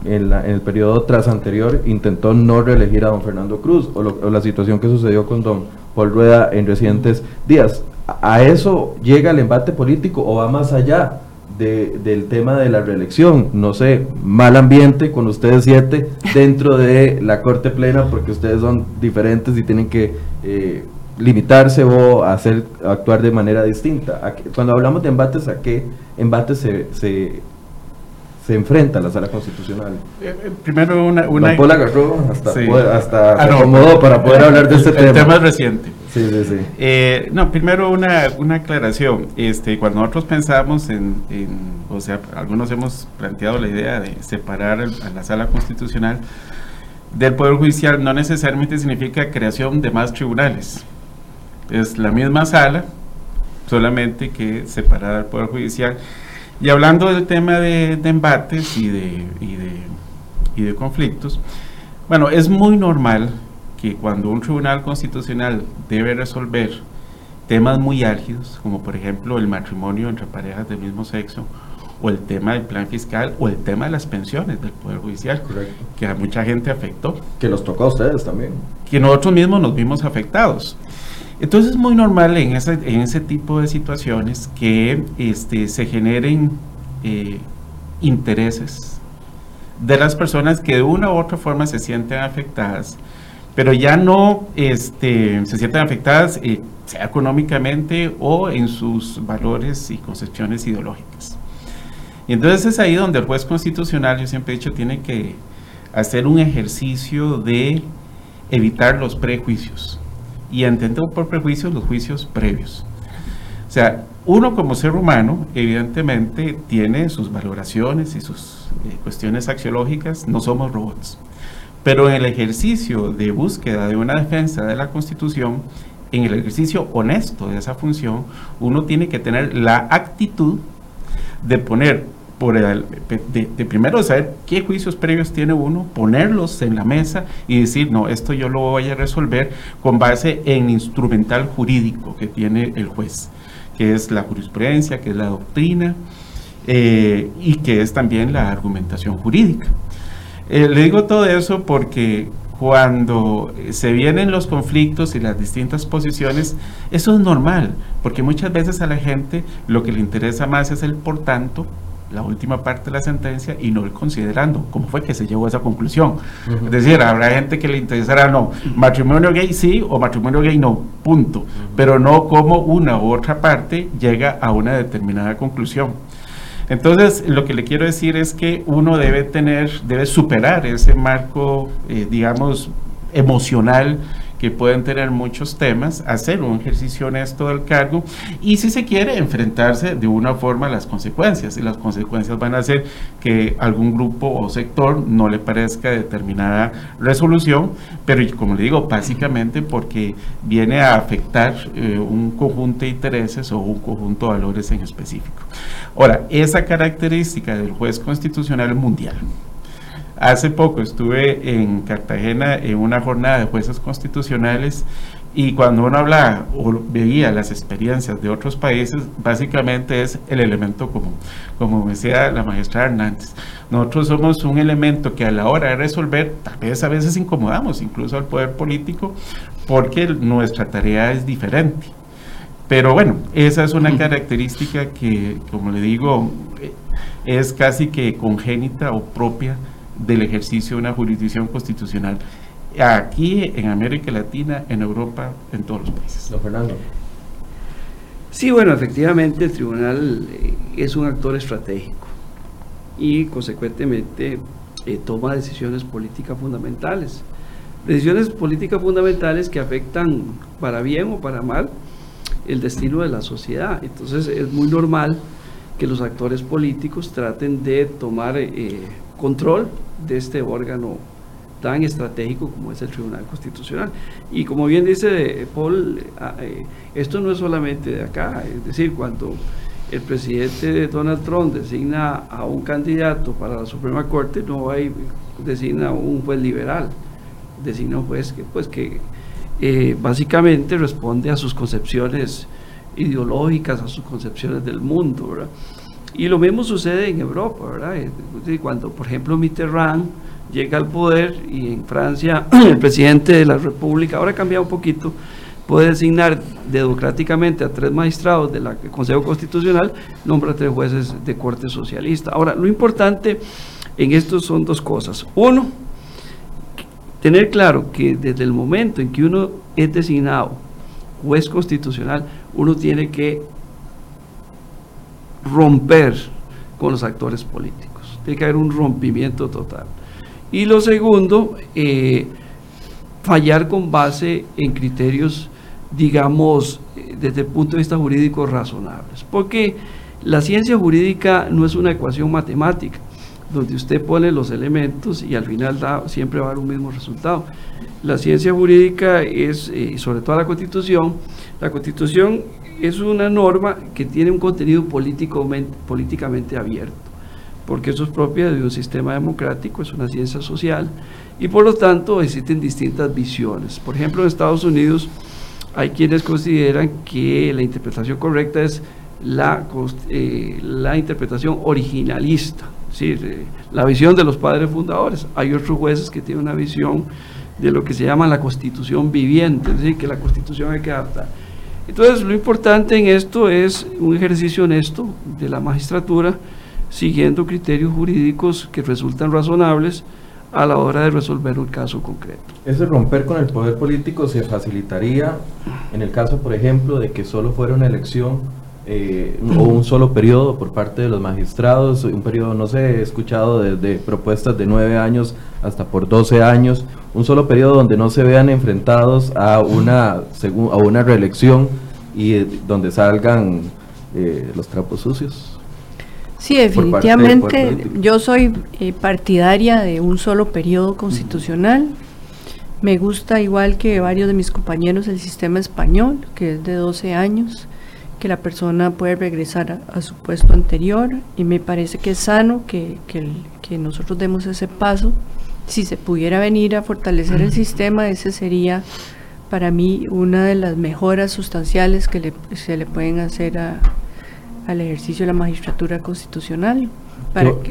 en, el periodo tras anterior, intentó no reelegir a don Fernando Cruz, o, o la situación que sucedió con don Paul Rueda en recientes días. ¿A eso llega el embate político o va más allá? del tema de la reelección. No sé, mal ambiente con ustedes siete *laughs* dentro de la Corte Plena porque ustedes son diferentes y tienen que eh, limitarse o hacer actuar de manera distinta. Cuando hablamos de embates, ¿a qué embates se, se, enfrenta la sala constitucional? Eh, eh, primero una... una... hasta, hasta ah, acomodó para poder hablar de este tema. El tema es reciente. Sí, sí, sí. Eh, no, primero una, una, aclaración. Este, cuando nosotros pensamos en, o sea, algunos hemos planteado la idea de separar a la sala constitucional del Poder Judicial, no necesariamente significa creación de más tribunales. Es la misma sala, solamente que separar al Poder Judicial. Y hablando del tema de, embates y de, y de, y de conflictos, bueno, es muy normal cuando un tribunal constitucional debe resolver temas muy álgidos, como por ejemplo el matrimonio entre parejas del mismo sexo, o el tema del plan fiscal, o el tema de las pensiones del Poder Judicial, que a mucha gente afectó. Que los tocó a ustedes también. Que nosotros mismos nos vimos afectados. Entonces es muy normal en ese, en ese tipo de situaciones que este, se generen eh, intereses de las personas que de una u otra forma se sienten afectadas pero ya no este, se sienten afectadas, eh, sea económicamente o en sus valores y concepciones ideológicas. Y entonces es ahí donde el juez constitucional, yo siempre he dicho, tiene que hacer un ejercicio de evitar los prejuicios y entender por prejuicios los juicios previos. O sea, uno como ser humano, evidentemente, tiene sus valoraciones y sus eh, cuestiones axiológicas, no somos robots. Pero en el ejercicio de búsqueda de una defensa de la Constitución, en el ejercicio honesto de esa función, uno tiene que tener la actitud de poner por el, de, primero saber qué juicios previos tiene uno, ponerlos en la mesa y decir, no, esto yo lo voy a resolver con base en instrumental jurídico que tiene el juez, que es la jurisprudencia, que es la doctrina eh, y que es también la argumentación jurídica. Eh, le digo todo eso porque cuando se vienen los conflictos y las distintas posiciones, eso es normal, porque muchas veces a la gente lo que le interesa más es el por tanto, la última parte de la sentencia y no el considerando, cómo fue que se llegó a esa conclusión. Es decir, habrá gente que le interesará, no, matrimonio gay sí o matrimonio gay no, punto, pero no cómo una u otra parte llega a una determinada conclusión. Entonces, lo que le quiero decir es que uno debe tener, debe superar ese marco, eh, digamos, emocional que pueden tener muchos temas, hacer un ejercicio honesto del cargo y si se quiere enfrentarse de una forma a las consecuencias y las consecuencias van a ser que algún grupo o sector no le parezca determinada resolución, pero como le digo, básicamente porque viene a afectar eh, un conjunto de intereses o un conjunto de valores en específico. Ahora, esa característica del juez constitucional mundial, Hace poco estuve en Cartagena en una jornada de jueces constitucionales y cuando uno hablaba o veía las experiencias de otros países, básicamente es el elemento común. Como decía la maestra Hernández, nosotros somos un elemento que a la hora de resolver, tal vez a veces incomodamos incluso al poder político, porque nuestra tarea es diferente. Pero bueno, esa es una característica que, como le digo, es casi que congénita o propia del ejercicio de una jurisdicción constitucional aquí en América Latina, en Europa, en todos los países. Don Fernando. Sí, bueno, efectivamente el tribunal eh, es un actor estratégico y consecuentemente eh, toma decisiones políticas fundamentales. Decisiones políticas fundamentales que afectan para bien o para mal el destino de la sociedad. Entonces es muy normal que los actores políticos traten de tomar eh, control de este órgano tan estratégico como es el Tribunal Constitucional. Y como bien dice Paul, ah, eh, esto no es solamente de acá, es decir, cuando el presidente Donald Trump designa a un candidato para la Suprema Corte, no hay, designa un juez liberal, designa un juez que, pues, que eh, básicamente responde a sus concepciones ideológicas, a sus concepciones del mundo, ¿verdad? Y lo mismo sucede en Europa, ¿verdad? Cuando, por ejemplo, Mitterrand llega al poder y en Francia *clears throat* el presidente de la República, ahora ha cambiado un poquito, puede designar democráticamente a tres magistrados del Consejo Constitucional, nombra a tres jueces de corte socialista. Ahora, lo importante en esto son dos cosas. Uno, tener claro que desde el momento en que uno es designado juez constitucional, uno tiene que romper con los actores políticos. Tiene que haber un rompimiento total. Y lo segundo, eh, fallar con base en criterios, digamos, eh, desde el punto de vista jurídico razonables. Porque la ciencia jurídica no es una ecuación matemática, donde usted pone los elementos y al final da, siempre va a dar un mismo resultado. La ciencia jurídica es, eh, sobre todo la constitución, la constitución es una norma que tiene un contenido políticamente abierto, porque eso es propia de un sistema democrático, es una ciencia social, y por lo tanto existen distintas visiones. Por ejemplo, en Estados Unidos hay quienes consideran que la interpretación correcta es la, eh, la interpretación originalista, eh, la visión de los padres fundadores. Hay otros jueces que tienen una visión de lo que se llama la constitución viviente, es decir, que la constitución hay que adaptar. Entonces, lo importante en esto es un ejercicio honesto de la magistratura, siguiendo criterios jurídicos que resultan razonables a la hora de resolver un caso concreto. Ese romper con el poder político se facilitaría en el caso, por ejemplo, de que solo fuera una elección eh, o un solo periodo por parte de los magistrados, un periodo, no sé, he escuchado desde propuestas de nueve años hasta por doce años, un solo periodo donde no se vean enfrentados a una, a una reelección y eh, donde salgan eh, los trapos sucios. Sí, definitivamente yo soy partidaria de un solo periodo constitucional. Me gusta igual que varios de mis compañeros el sistema español, que es de 12 años que la persona puede regresar a, su puesto anterior y me parece que es sano que, que, nosotros demos ese paso. Si se pudiera venir a fortalecer el sistema, ese sería para mí una de las mejoras sustanciales que se le pueden hacer al ejercicio de la magistratura constitucional.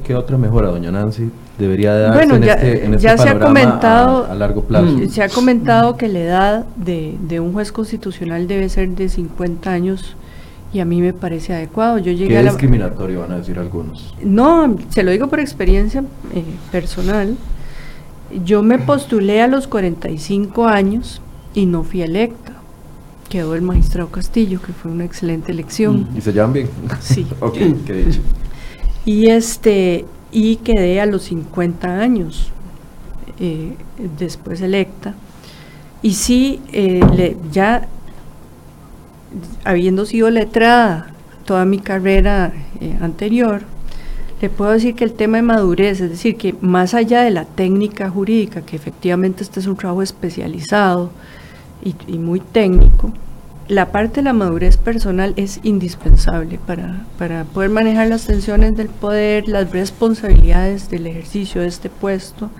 ¿Qué, otra mejora, doña Nancy, debería darse en este, en este ya se ha comentado, a, largo plazo? Mm, se ha comentado que la edad de, de, un juez constitucional debe ser de 50 años y a mí me parece adecuado. Yo llegué ¿Qué discriminatorio van a decir algunos? No, se lo digo por experiencia eh, personal. Yo me postulé a los 45 años y no fui electa. Quedó el magistrado Castillo, que fue una excelente elección. ¿Y se llaman bien? Sí. *laughs* ok, qué dicho. Y, este, y quedé a los 50 años eh, después electa. Y sí, eh, ya habiendo sido letrada toda mi carrera eh, anterior, le puedo decir que el tema de madurez, es decir, que más allá de la técnica jurídica, que efectivamente este es un trabajo especializado y muy técnico, la parte de la madurez personal es indispensable para, para, poder manejar las tensiones del poder, las responsabilidades del ejercicio de este puesto.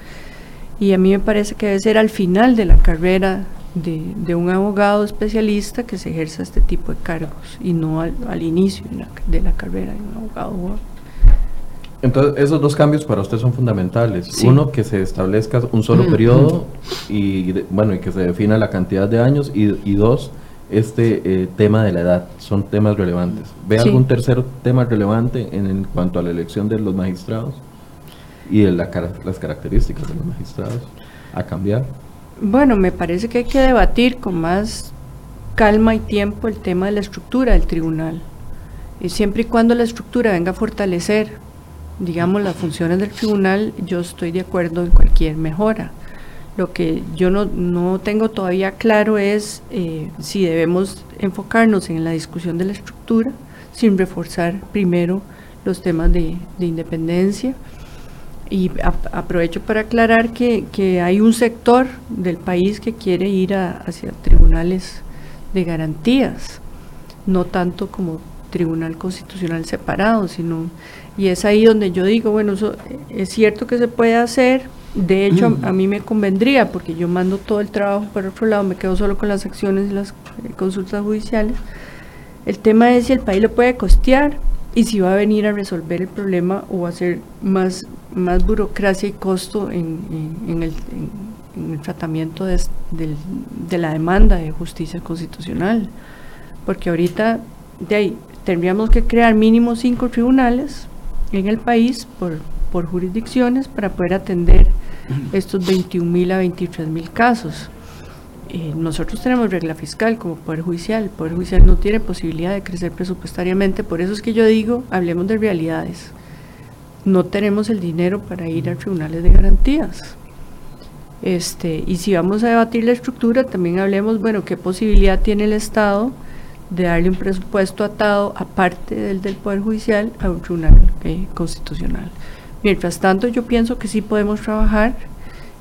Y a mí me parece que debe ser al final de la carrera de, de un abogado especialista que se ejerza este tipo de cargos y no al, al inicio de la, de la, carrera de un abogado. Entonces, esos dos cambios para usted son fundamentales. Uno, que se establezca un solo periodo y, bueno, y que se defina la cantidad de años. Y, y dos, este eh, tema de la edad. Son temas relevantes. ¿Ve algún tercer tema relevante en, cuanto a la elección de los magistrados y de las características de los magistrados a cambiar? Bueno, me parece que hay que debatir con más calma y tiempo el tema de la estructura del tribunal. Y siempre y cuando la estructura venga a fortalecer, digamos, las funciones del tribunal, yo estoy de acuerdo en cualquier mejora. Lo que yo no, tengo todavía claro es eh, si debemos enfocarnos en la discusión de la estructura sin reforzar primero los temas de, independencia. Y aprovecho para aclarar que, hay un sector del país que quiere ir hacia tribunales de garantías, no tanto como tribunal constitucional separado, sino, y es ahí donde yo digo, bueno, eso es cierto que se puede hacer, de hecho, a, mí me convendría, porque yo mando todo el trabajo por otro lado, me quedo solo con las acciones y las eh, consultas judiciales. El tema es si el país lo puede costear y si va a venir a resolver el problema o va a ser más, más burocracia y costo en, el, tratamiento de, de, la demanda de justicia constitucional. Porque ahorita de ahí tendríamos que crear mínimo cinco tribunales en el país por, por jurisdicciones para poder atender estos 21 mil a 23 mil casos. Eh, nosotros tenemos regla fiscal como Poder Judicial. El Poder Judicial no tiene posibilidad de crecer presupuestariamente. Por eso es que yo digo, hablemos de realidades. No tenemos el dinero para ir a tribunales de garantías. Este, y si vamos a debatir la estructura, también hablemos, bueno, qué posibilidad tiene el Estado de darle un presupuesto atado, aparte del del Poder Judicial, a un tribunal eh, constitucional. Mientras tanto, yo pienso que sí podemos trabajar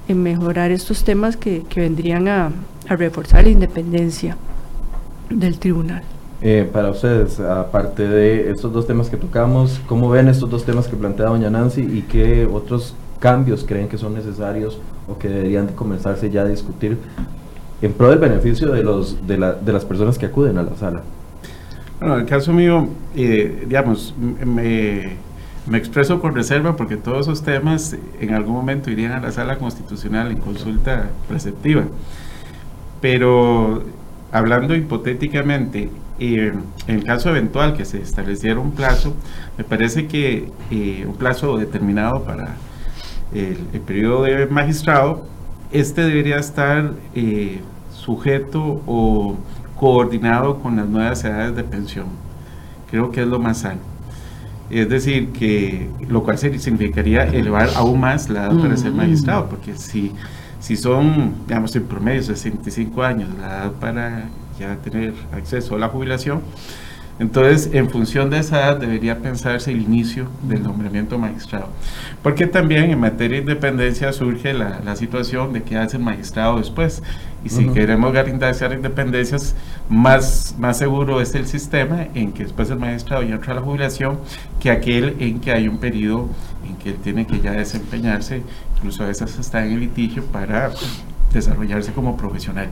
en mejorar estos temas que, vendrían a, reforzar la independencia del tribunal. Eh, para ustedes, aparte de estos dos temas que tocamos, ¿cómo ven estos dos temas que plantea doña Nancy y qué otros cambios creen que son necesarios o que deberían de comenzarse ya a discutir en pro del beneficio de, los, de, la, de las personas que acuden a la sala? Bueno, en el caso mío, eh, digamos, me me expreso con reserva porque todos esos temas en algún momento irían a la sala constitucional en consulta preceptiva. Pero hablando hipotéticamente, eh, en el caso eventual que se estableciera un plazo, me parece que eh, un plazo determinado para el, periodo de magistrado, este debería estar sujeto o coordinado con las nuevas edades de pensión. Creo que es lo más sano. Es decir, que lo cual significaría elevar aún más la edad para ser mm. magistrado, porque si, si son, digamos, en promedio 65 años la edad para ya tener acceso a la jubilación, entonces, en función de esa edad debería pensarse el inicio del nombramiento magistrado. Porque también en materia de independencia surge la, la situación de que hace el magistrado después. Y si queremos garantizar independencias, más, más seguro es el sistema en que después el magistrado ya entra a la jubilación que aquel en que hay un periodo en que él tiene que ya desempeñarse, incluso a veces está en el litigio para desarrollarse como profesional.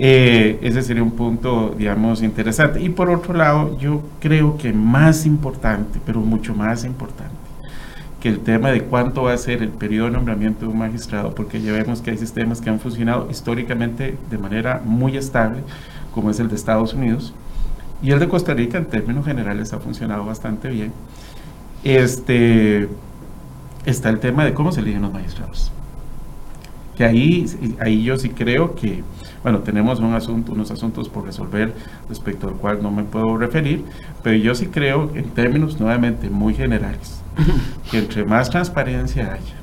Eh, ese sería un punto, digamos, interesante. Y por otro lado, yo creo que más importante, pero mucho más importante, que el tema de cuánto va a ser el periodo de nombramiento de un magistrado, porque ya vemos que hay sistemas que han funcionado históricamente de manera muy estable, como es el de Estados Unidos, y el de Costa Rica en términos generales ha funcionado bastante bien. Este, está el tema de cómo se eligen los magistrados. Que ahí, ahí yo sí creo que, bueno, tenemos un asunto, unos asuntos por resolver respecto al cual no me puedo referir, pero yo sí creo, en términos nuevamente muy generales, *laughs* que entre más transparencia haya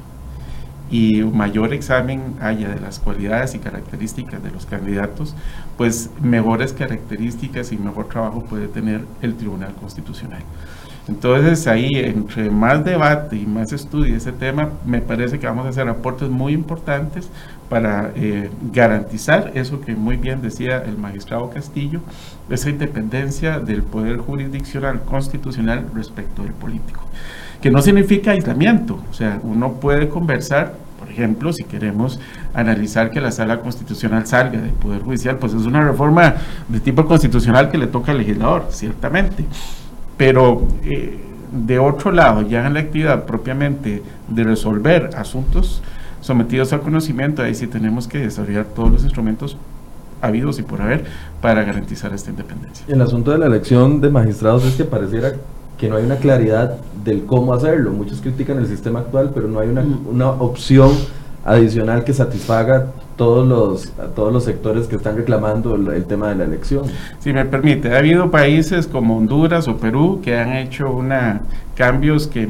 y mayor examen haya de las cualidades y características de los candidatos, pues mejores características y mejor trabajo puede tener el Tribunal Constitucional. Entonces ahí, entre más debate y más estudio ese tema, me parece que vamos a hacer aportes muy importantes para eh, garantizar eso que muy bien decía el magistrado Castillo, esa independencia del poder jurisdiccional constitucional respecto del político que no significa aislamiento, o sea, uno puede conversar, por ejemplo, si queremos analizar que la sala constitucional salga del Poder Judicial, pues es una reforma de tipo constitucional que le toca al legislador, ciertamente, pero eh, de otro lado, ya en la actividad propiamente de resolver asuntos sometidos al conocimiento, ahí sí tenemos que desarrollar todos los instrumentos habidos y por haber para garantizar esta independencia. El asunto de la elección de magistrados es que pareciera que no hay una claridad del cómo hacerlo. Muchos critican el sistema actual, pero no hay una, una opción adicional que satisfaga todos los, a todos los sectores que están reclamando el, tema de la elección. Si me permite, ha habido países como Honduras o Perú que han hecho una, cambios que,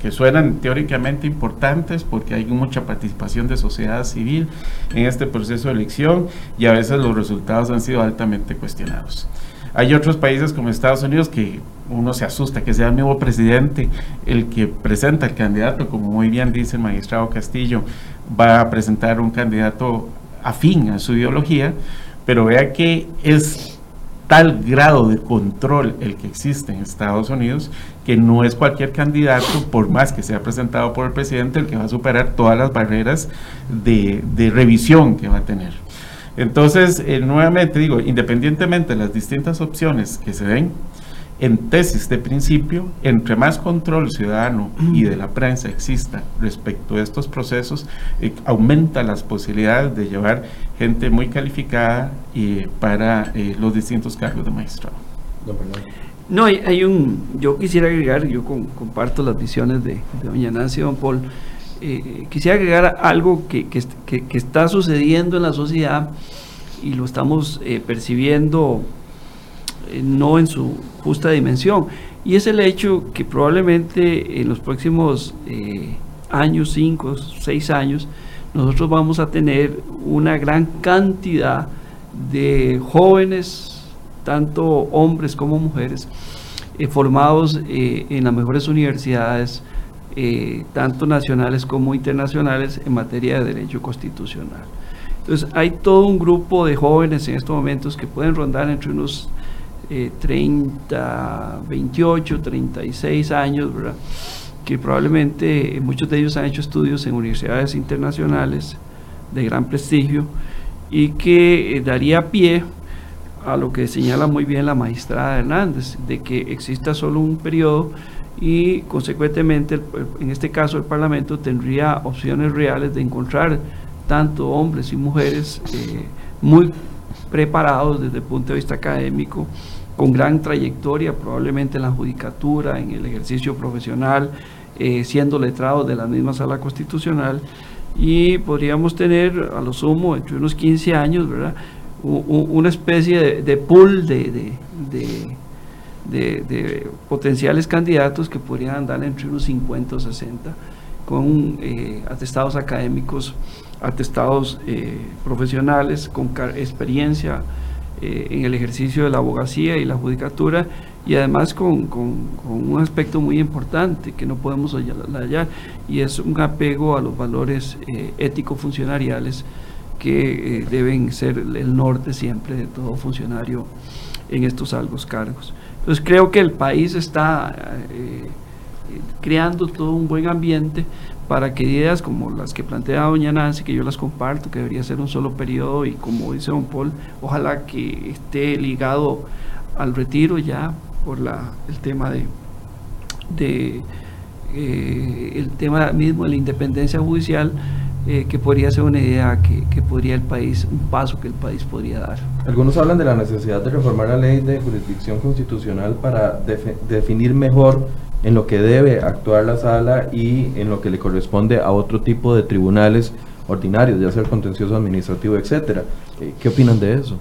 que suenan teóricamente importantes porque hay mucha participación de sociedad civil en este proceso de elección y a veces los resultados han sido altamente cuestionados. Hay otros países como Estados Unidos que uno se asusta que sea el mismo presidente el que presenta el candidato, como muy bien dice el magistrado Castillo, va a presentar un candidato afín a su ideología, pero vea que es tal grado de control el que existe en Estados Unidos que no es cualquier candidato, por más que sea presentado por el presidente, el que va a superar todas las barreras de, de revisión que va a tener. Entonces, eh, nuevamente digo, independientemente de las distintas opciones que se den, en tesis de principio, entre más control ciudadano y de la prensa exista respecto a estos procesos, eh, aumenta las posibilidades de llevar gente muy calificada y para eh, los distintos cargos de magistrado. No, hay, un, yo quisiera agregar, yo comparto las visiones de, doña Nancy y don Paul, eh, quisiera agregar algo que, que, está sucediendo en la sociedad y lo estamos percibiendo eh, no en su justa dimensión. Y es el hecho que probablemente en los próximos eh, años, cinco, seis años, nosotros vamos a tener una gran cantidad de jóvenes, tanto hombres como mujeres, eh, formados en las mejores universidades, tanto nacionales como internacionales, en materia de derecho constitucional. Entonces, hay todo un grupo de jóvenes en estos momentos que pueden rondar entre unos 30, 28, 36 años, ¿verdad? que probablemente muchos de ellos han hecho estudios en universidades internacionales de gran prestigio y que eh, daría pie a lo que señala muy bien la magistrada Hernández, de que exista solo un periodo y consecuentemente en este caso el Parlamento tendría opciones reales de encontrar tanto hombres y mujeres eh, muy preparados desde el punto de vista académico con gran trayectoria, probablemente en la judicatura, en el ejercicio profesional, eh, siendo letrados de la misma sala constitucional, y podríamos tener a lo sumo entre unos 15 años, ¿verdad? una especie de, pool de, de, potenciales candidatos que podrían andar entre unos 50 o 60 con eh, atestados académicos, atestados eh, profesionales, con experiencia eh, en el ejercicio de la abogacía y la judicatura y además con, un aspecto muy importante que no podemos hallar y es un apego a los valores eh, ético-funcionariales que deben ser el norte siempre de todo funcionario en estos altos cargos. Entonces creo que el país está eh, creando todo un buen ambiente para que ideas como las que plantea doña Nancy, que yo las comparto, que debería ser un solo periodo y como dice don Paul, ojalá que esté ligado al retiro ya por la, el tema de, de eh, el tema mismo de la independencia judicial, eh, que podría ser una idea que, que, podría el país, un paso que el país podría dar. Algunos hablan de la necesidad de reformar la ley de jurisdicción constitucional para definir mejor en lo que debe actuar la sala y en lo que le corresponde a otro tipo de tribunales ordinarios, ya sea el contencioso administrativo, etcétera. Eh, ¿Qué opinan de eso?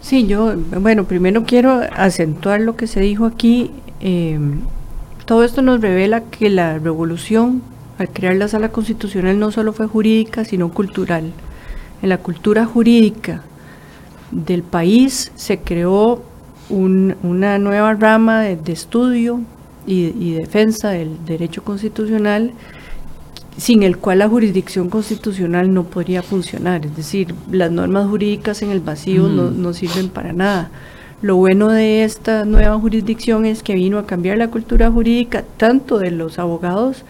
Sí, yo, bueno, primero quiero acentuar lo que se dijo aquí. Eh, todo esto nos revela que la revolución al crear la sala constitucional no solo fue jurídica, sino cultural. En la cultura jurídica del país se creó una nueva rama de, estudio y, defensa del derecho constitucional sin el cual la jurisdicción constitucional no podría funcionar. Es decir, las normas jurídicas en el vacío no, no, sirven para nada. Lo bueno de esta nueva jurisdicción es que vino a cambiar la cultura jurídica tanto de los abogados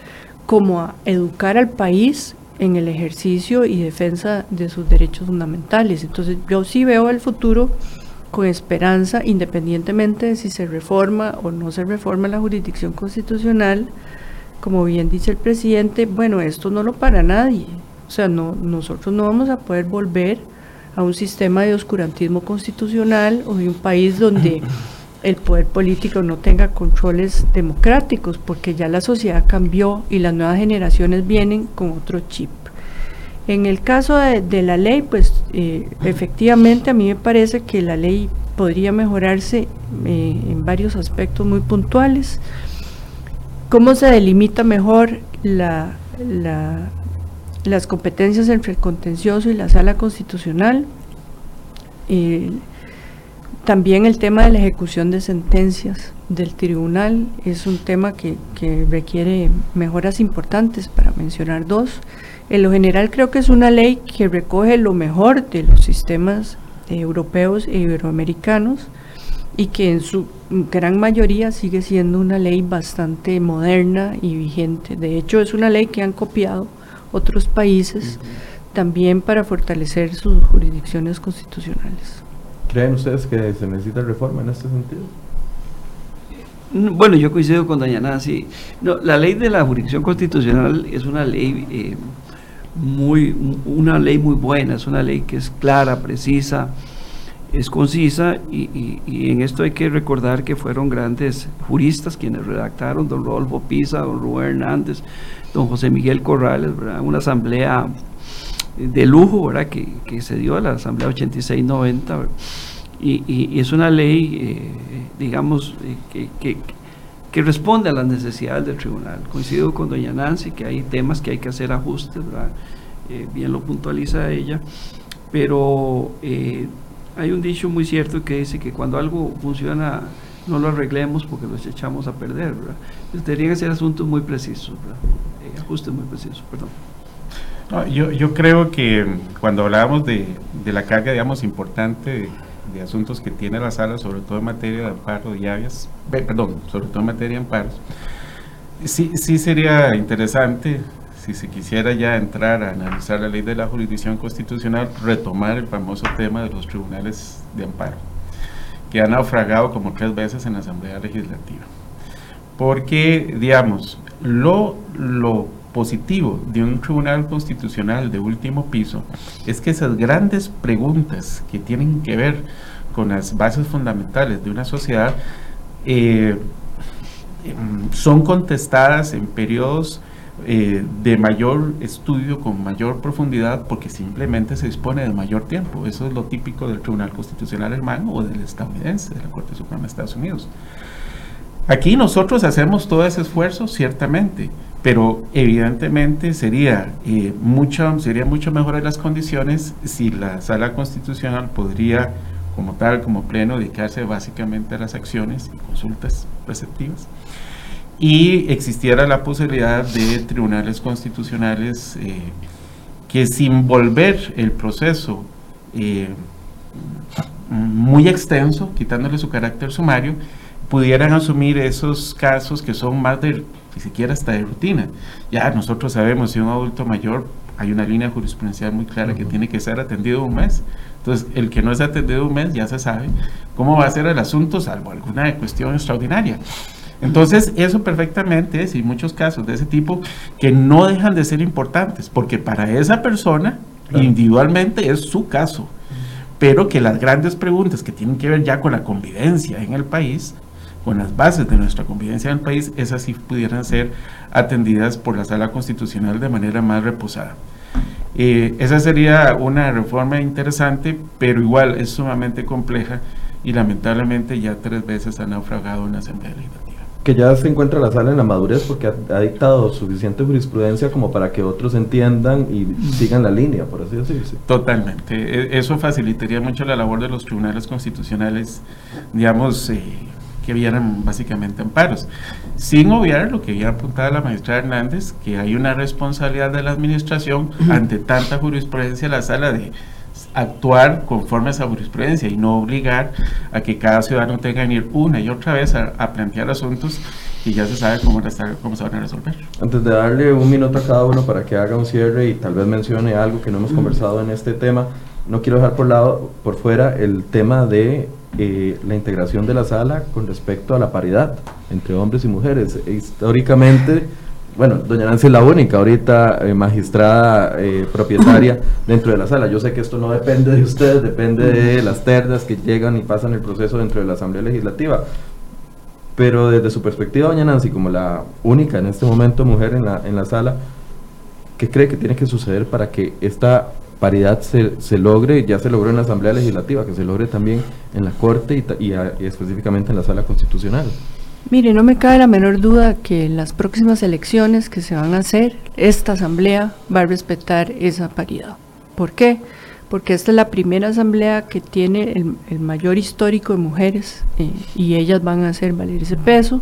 como a educar al país en el ejercicio y defensa de sus derechos fundamentales. Entonces yo sí veo el futuro con esperanza, independientemente de si se reforma o no se reforma la jurisdicción constitucional, como bien dice el presidente, bueno, esto no lo para nadie. O sea, no, nosotros no vamos a poder volver a un sistema de oscurantismo constitucional o de un país donde *laughs* el poder político no tenga controles democráticos, porque ya la sociedad cambió y las nuevas generaciones vienen con otro chip. En el caso de, la ley, pues eh, efectivamente a mí me parece que la ley podría mejorarse eh, en varios aspectos muy puntuales. ¿Cómo se delimita mejor la, las competencias entre el contencioso y la sala constitucional? Eh, también el tema de la ejecución de sentencias del tribunal es un tema que, requiere mejoras importantes, para mencionar dos. En lo general creo que es una ley que recoge lo mejor de los sistemas europeos e iberoamericanos y que en su gran mayoría sigue siendo una ley bastante moderna y vigente. De hecho, es una ley que han copiado otros países también para fortalecer sus jurisdicciones constitucionales. ¿Creen ustedes que se necesita reforma en este sentido? Bueno, yo coincido con doña Nancy. No, la ley de la jurisdicción constitucional es una ley eh, muy, una ley muy buena, es una ley que es clara, precisa, es concisa y, en esto hay que recordar que fueron grandes juristas quienes redactaron, don Rodolfo Pisa, don Rubén Hernández, don José Miguel Corrales, una asamblea de lujo ¿verdad? Que, que se dio a la Asamblea 86-90 y, y, es una ley, eh, digamos, eh, que, que, responde a las necesidades del tribunal. Coincido con doña Nancy que hay temas que hay que hacer ajustes, ¿verdad? Eh, bien lo puntualiza ella, pero hay un dicho muy cierto que dice que cuando algo funciona no lo arreglemos porque los echamos a perder, ¿verdad? Entonces, deberían ser asuntos muy precisos, ¿verdad? ajustes muy precisos, perdón yo, yo, creo que cuando hablábamos de, de la carga, digamos, importante de, asuntos que tiene la sala, sobre todo en materia de amparo de llaves, perdón, sobre todo en materia de amparos, sí, sí sería interesante, si se quisiera ya entrar a analizar la ley de la jurisdicción constitucional, retomar el famoso tema de los tribunales de amparo, que han naufragado como tres veces en la Asamblea Legislativa. Porque, digamos, lo, lo positivo de un tribunal constitucional de último piso es que esas grandes preguntas que tienen que ver con las bases fundamentales de una sociedad eh, em, son contestadas en periodos eh, de mayor estudio, con mayor profundidad, porque simplemente se dispone de mayor tiempo. Eso es lo típico del Tribunal Constitucional hermano o del estadounidense, de la Corte Suprema de Estados Unidos. Aquí nosotros hacemos todo ese esfuerzo, ciertamente, pero evidentemente sería, eh, mucho, sería mucho mejor las condiciones si la sala constitucional podría, como tal, como pleno, dedicarse básicamente a las acciones y consultas preceptivas y existiera la posibilidad de tribunales constitucionales eh, que sin volver el proceso eh, muy extenso, quitándole su carácter sumario, pudieran asumir esos casos que son más de, ni siquiera hasta de rutina. Ya nosotros sabemos, si un adulto mayor, hay una línea jurisprudencial muy clara que tiene que ser atendido un mes. Entonces, el que no es atendido un mes ya se sabe cómo va a ser el asunto, salvo alguna cuestión extraordinaria. Entonces, eso perfectamente es, y muchos casos de ese tipo, que no dejan de ser importantes, porque para esa persona, individualmente, es su caso, pero que las grandes preguntas que tienen que ver ya con la convivencia en el país, con las bases de nuestra convivencia en el país, esas sí pudieran ser atendidas por la sala constitucional de manera más reposada. Eh, esa sería una reforma interesante, pero igual es sumamente compleja y lamentablemente ya tres veces ha naufragado en la Asamblea Legislativa. Que ya se encuentra la sala en la madurez porque ha, dictado suficiente jurisprudencia como para que otros entiendan y sigan la línea, por así decirlo. Totalmente. E, eso facilitaría mucho la labor de los tribunales constitucionales, digamos, eh, que vieran básicamente amparos. Sin obviar lo que había apuntado la magistrada Hernández, que hay una responsabilidad de la administración ante tanta jurisprudencia, la sala de actuar conforme a esa jurisprudencia y no obligar a que cada ciudadano tenga que ir una y otra vez a, plantear asuntos y ya se sabe cómo, cómo se van a resolver. Antes de darle un minuto a cada uno para que haga un cierre y tal vez mencione algo que no hemos conversado en este tema, no quiero dejar por lado, por fuera el tema de eh, la integración de la sala con respecto a la paridad entre hombres y mujeres. Históricamente, bueno, doña Nancy es la única ahorita eh, magistrada eh, propietaria *coughs* dentro de la sala. Yo sé que esto no depende de ustedes, depende de las ternas que llegan y pasan el proceso dentro de la Asamblea Legislativa. Pero desde su perspectiva, doña Nancy, como la única en este momento mujer en la, en la sala, ¿qué cree que tiene que suceder para que esta paridad se, se, logre, ya se logró en la Asamblea Legislativa, que se logre también en la Corte y, específicamente en la Sala Constitucional. Mire, no me cabe la menor duda que en las próximas elecciones que se van a hacer, esta Asamblea va a respetar esa paridad. ¿Por qué? Porque esta es la primera Asamblea que tiene el, mayor histórico de mujeres eh, y ellas van a hacer valer ese peso.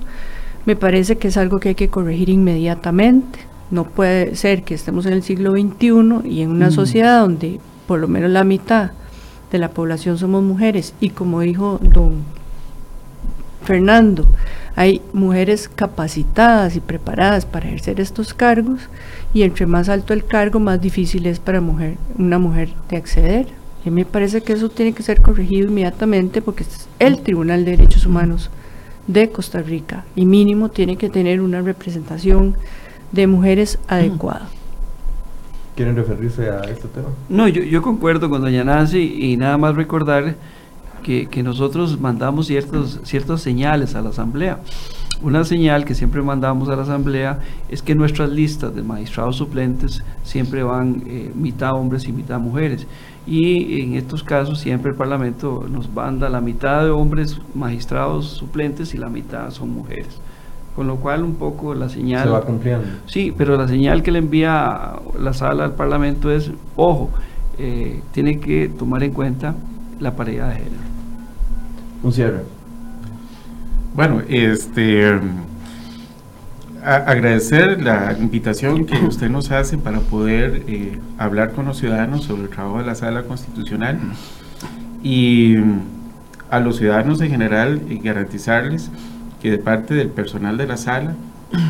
Me parece que es algo que hay que corregir inmediatamente no puede ser que estemos en el siglo XXI y en una mm. sociedad donde por lo menos la mitad de la población somos mujeres y como dijo don Fernando, hay mujeres capacitadas y preparadas para ejercer estos cargos y entre más alto el cargo, más difícil es para mujer, una mujer de acceder. Y me parece que eso tiene que ser corregido inmediatamente porque es el Tribunal de Derechos Humanos de Costa Rica y mínimo tiene que tener una representación de mujeres adecuada. ¿Quieren referirse a este tema? No, yo, yo concuerdo con doña Nancy y nada más recordar que, que, nosotros mandamos ciertos, ciertas señales a la Asamblea. Una señal que siempre mandamos a la Asamblea es que nuestras listas de magistrados suplentes siempre van eh, mitad hombres y mitad mujeres. Y en estos casos siempre el Parlamento nos manda la mitad de hombres magistrados suplentes y la mitad son mujeres. Con lo cual un poco la señal... Se va cumpliendo. Sí, pero la señal que le envía la sala al Parlamento es, ojo, eh, tiene que tomar en cuenta la paridad de género. Un cierre. Bueno, este... agradecer la invitación que *coughs* usted nos hace para poder eh, hablar con los ciudadanos sobre el trabajo de la sala constitucional y a los ciudadanos en general y garantizarles que de parte del personal de la sala,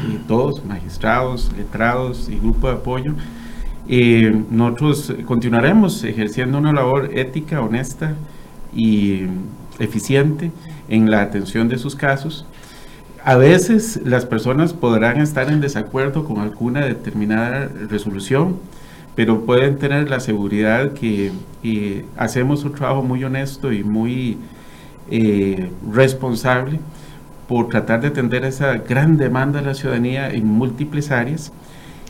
y todos, magistrados, letrados y grupo de apoyo, eh, nosotros continuaremos ejerciendo una labor ética, honesta y eficiente en la atención de sus casos. A veces las personas podrán estar en desacuerdo con alguna determinada resolución, pero pueden tener la seguridad que eh, hacemos un trabajo muy honesto y muy eh, responsable por tratar de atender esa gran demanda de la ciudadanía en múltiples áreas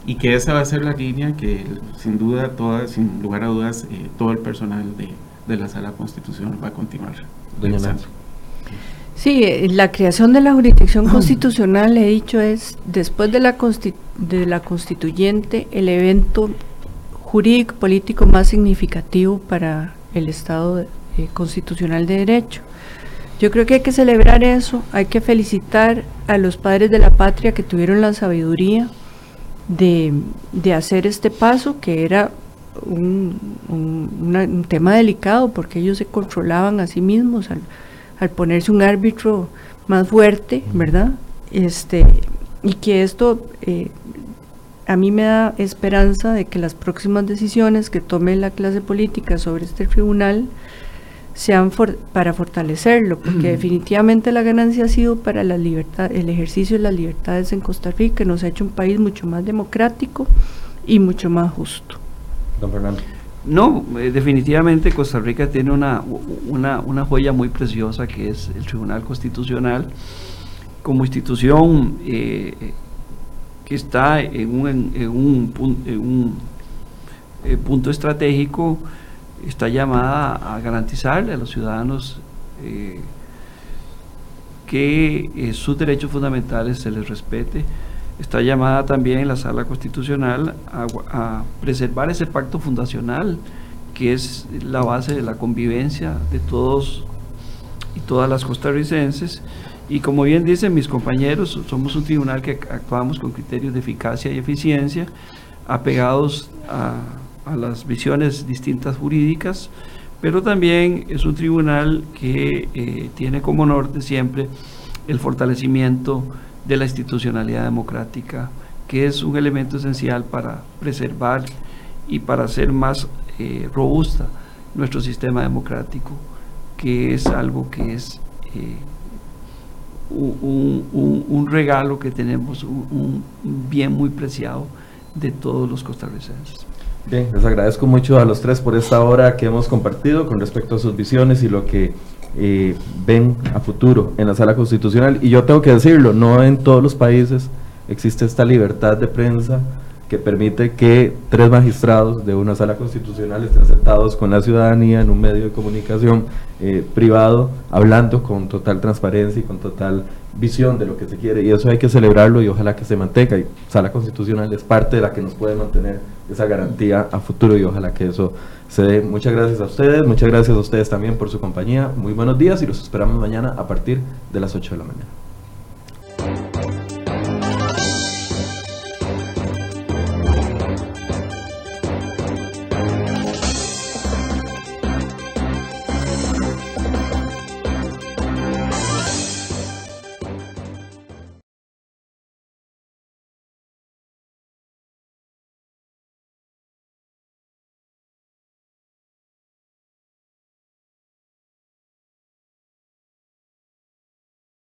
y que esa va a ser la línea que sin duda, toda, sin lugar a dudas, eh, todo el personal de, de, la sala constitucional va a continuar. Sí, eh, la creación de la jurisdicción *clears throat* constitucional, he dicho, es después de la, de la constituyente el evento jurídico político más significativo para el Estado eh, constitucional de Derecho. Yo creo que hay que celebrar eso, hay que felicitar a los padres de la patria que tuvieron la sabiduría de, hacer este paso, que era un, un, tema delicado porque ellos se controlaban a sí mismos al, al ponerse un árbitro más fuerte, ¿verdad? Este, y que esto eh, a mí me da esperanza de que las próximas decisiones que tome la clase política sobre este tribunal sean para fortalecerlo, porque definitivamente la ganancia ha sido para la libertad, el ejercicio de las libertades en Costa Rica, nos ha hecho un país mucho más democrático y mucho más justo. Don Fernando. No, eh, definitivamente Costa Rica tiene una, una, una, joya muy preciosa que es el Tribunal Constitucional como institución eh, que está en un, en un, eh, punto estratégico, está llamada a garantizarle a los ciudadanos eh, que eh, sus derechos fundamentales se les respete. Está llamada también la sala constitucional a, a preservar ese pacto fundacional que es la base de la convivencia de todos y todas las costarricenses y como bien dicen mis compañeros, somos un tribunal que actuamos con criterios de eficacia y eficiencia, apegados a, las visiones distintas jurídicas, pero también es un tribunal que eh, tiene como norte siempre el fortalecimiento de la institucionalidad democrática, que es un elemento esencial para preservar y para hacer más eh, robusta nuestro sistema democrático, que es algo que es eh, un, regalo que tenemos, un, bien muy preciado de todos los costarricenses. Bien, les agradezco mucho a los tres por esta hora que hemos compartido con respecto a sus visiones y lo que eh, ven a futuro en la sala constitucional. Y yo tengo que decirlo, no en todos los países existe esta libertad de prensa que permite que tres magistrados de una sala constitucional estén sentados con la ciudadanía en un medio de comunicación eh, privado, hablando con total transparencia y con total visión de lo que se quiere. Y eso hay que celebrarlo y ojalá que se mantenga. Y sala constitucional es parte de la que nos puede mantener esa garantía a futuro y ojalá que eso se dé. Muchas gracias a ustedes, muchas gracias a ustedes también por su compañía. Muy buenos días y los esperamos mañana a partir de las 8 de la mañana.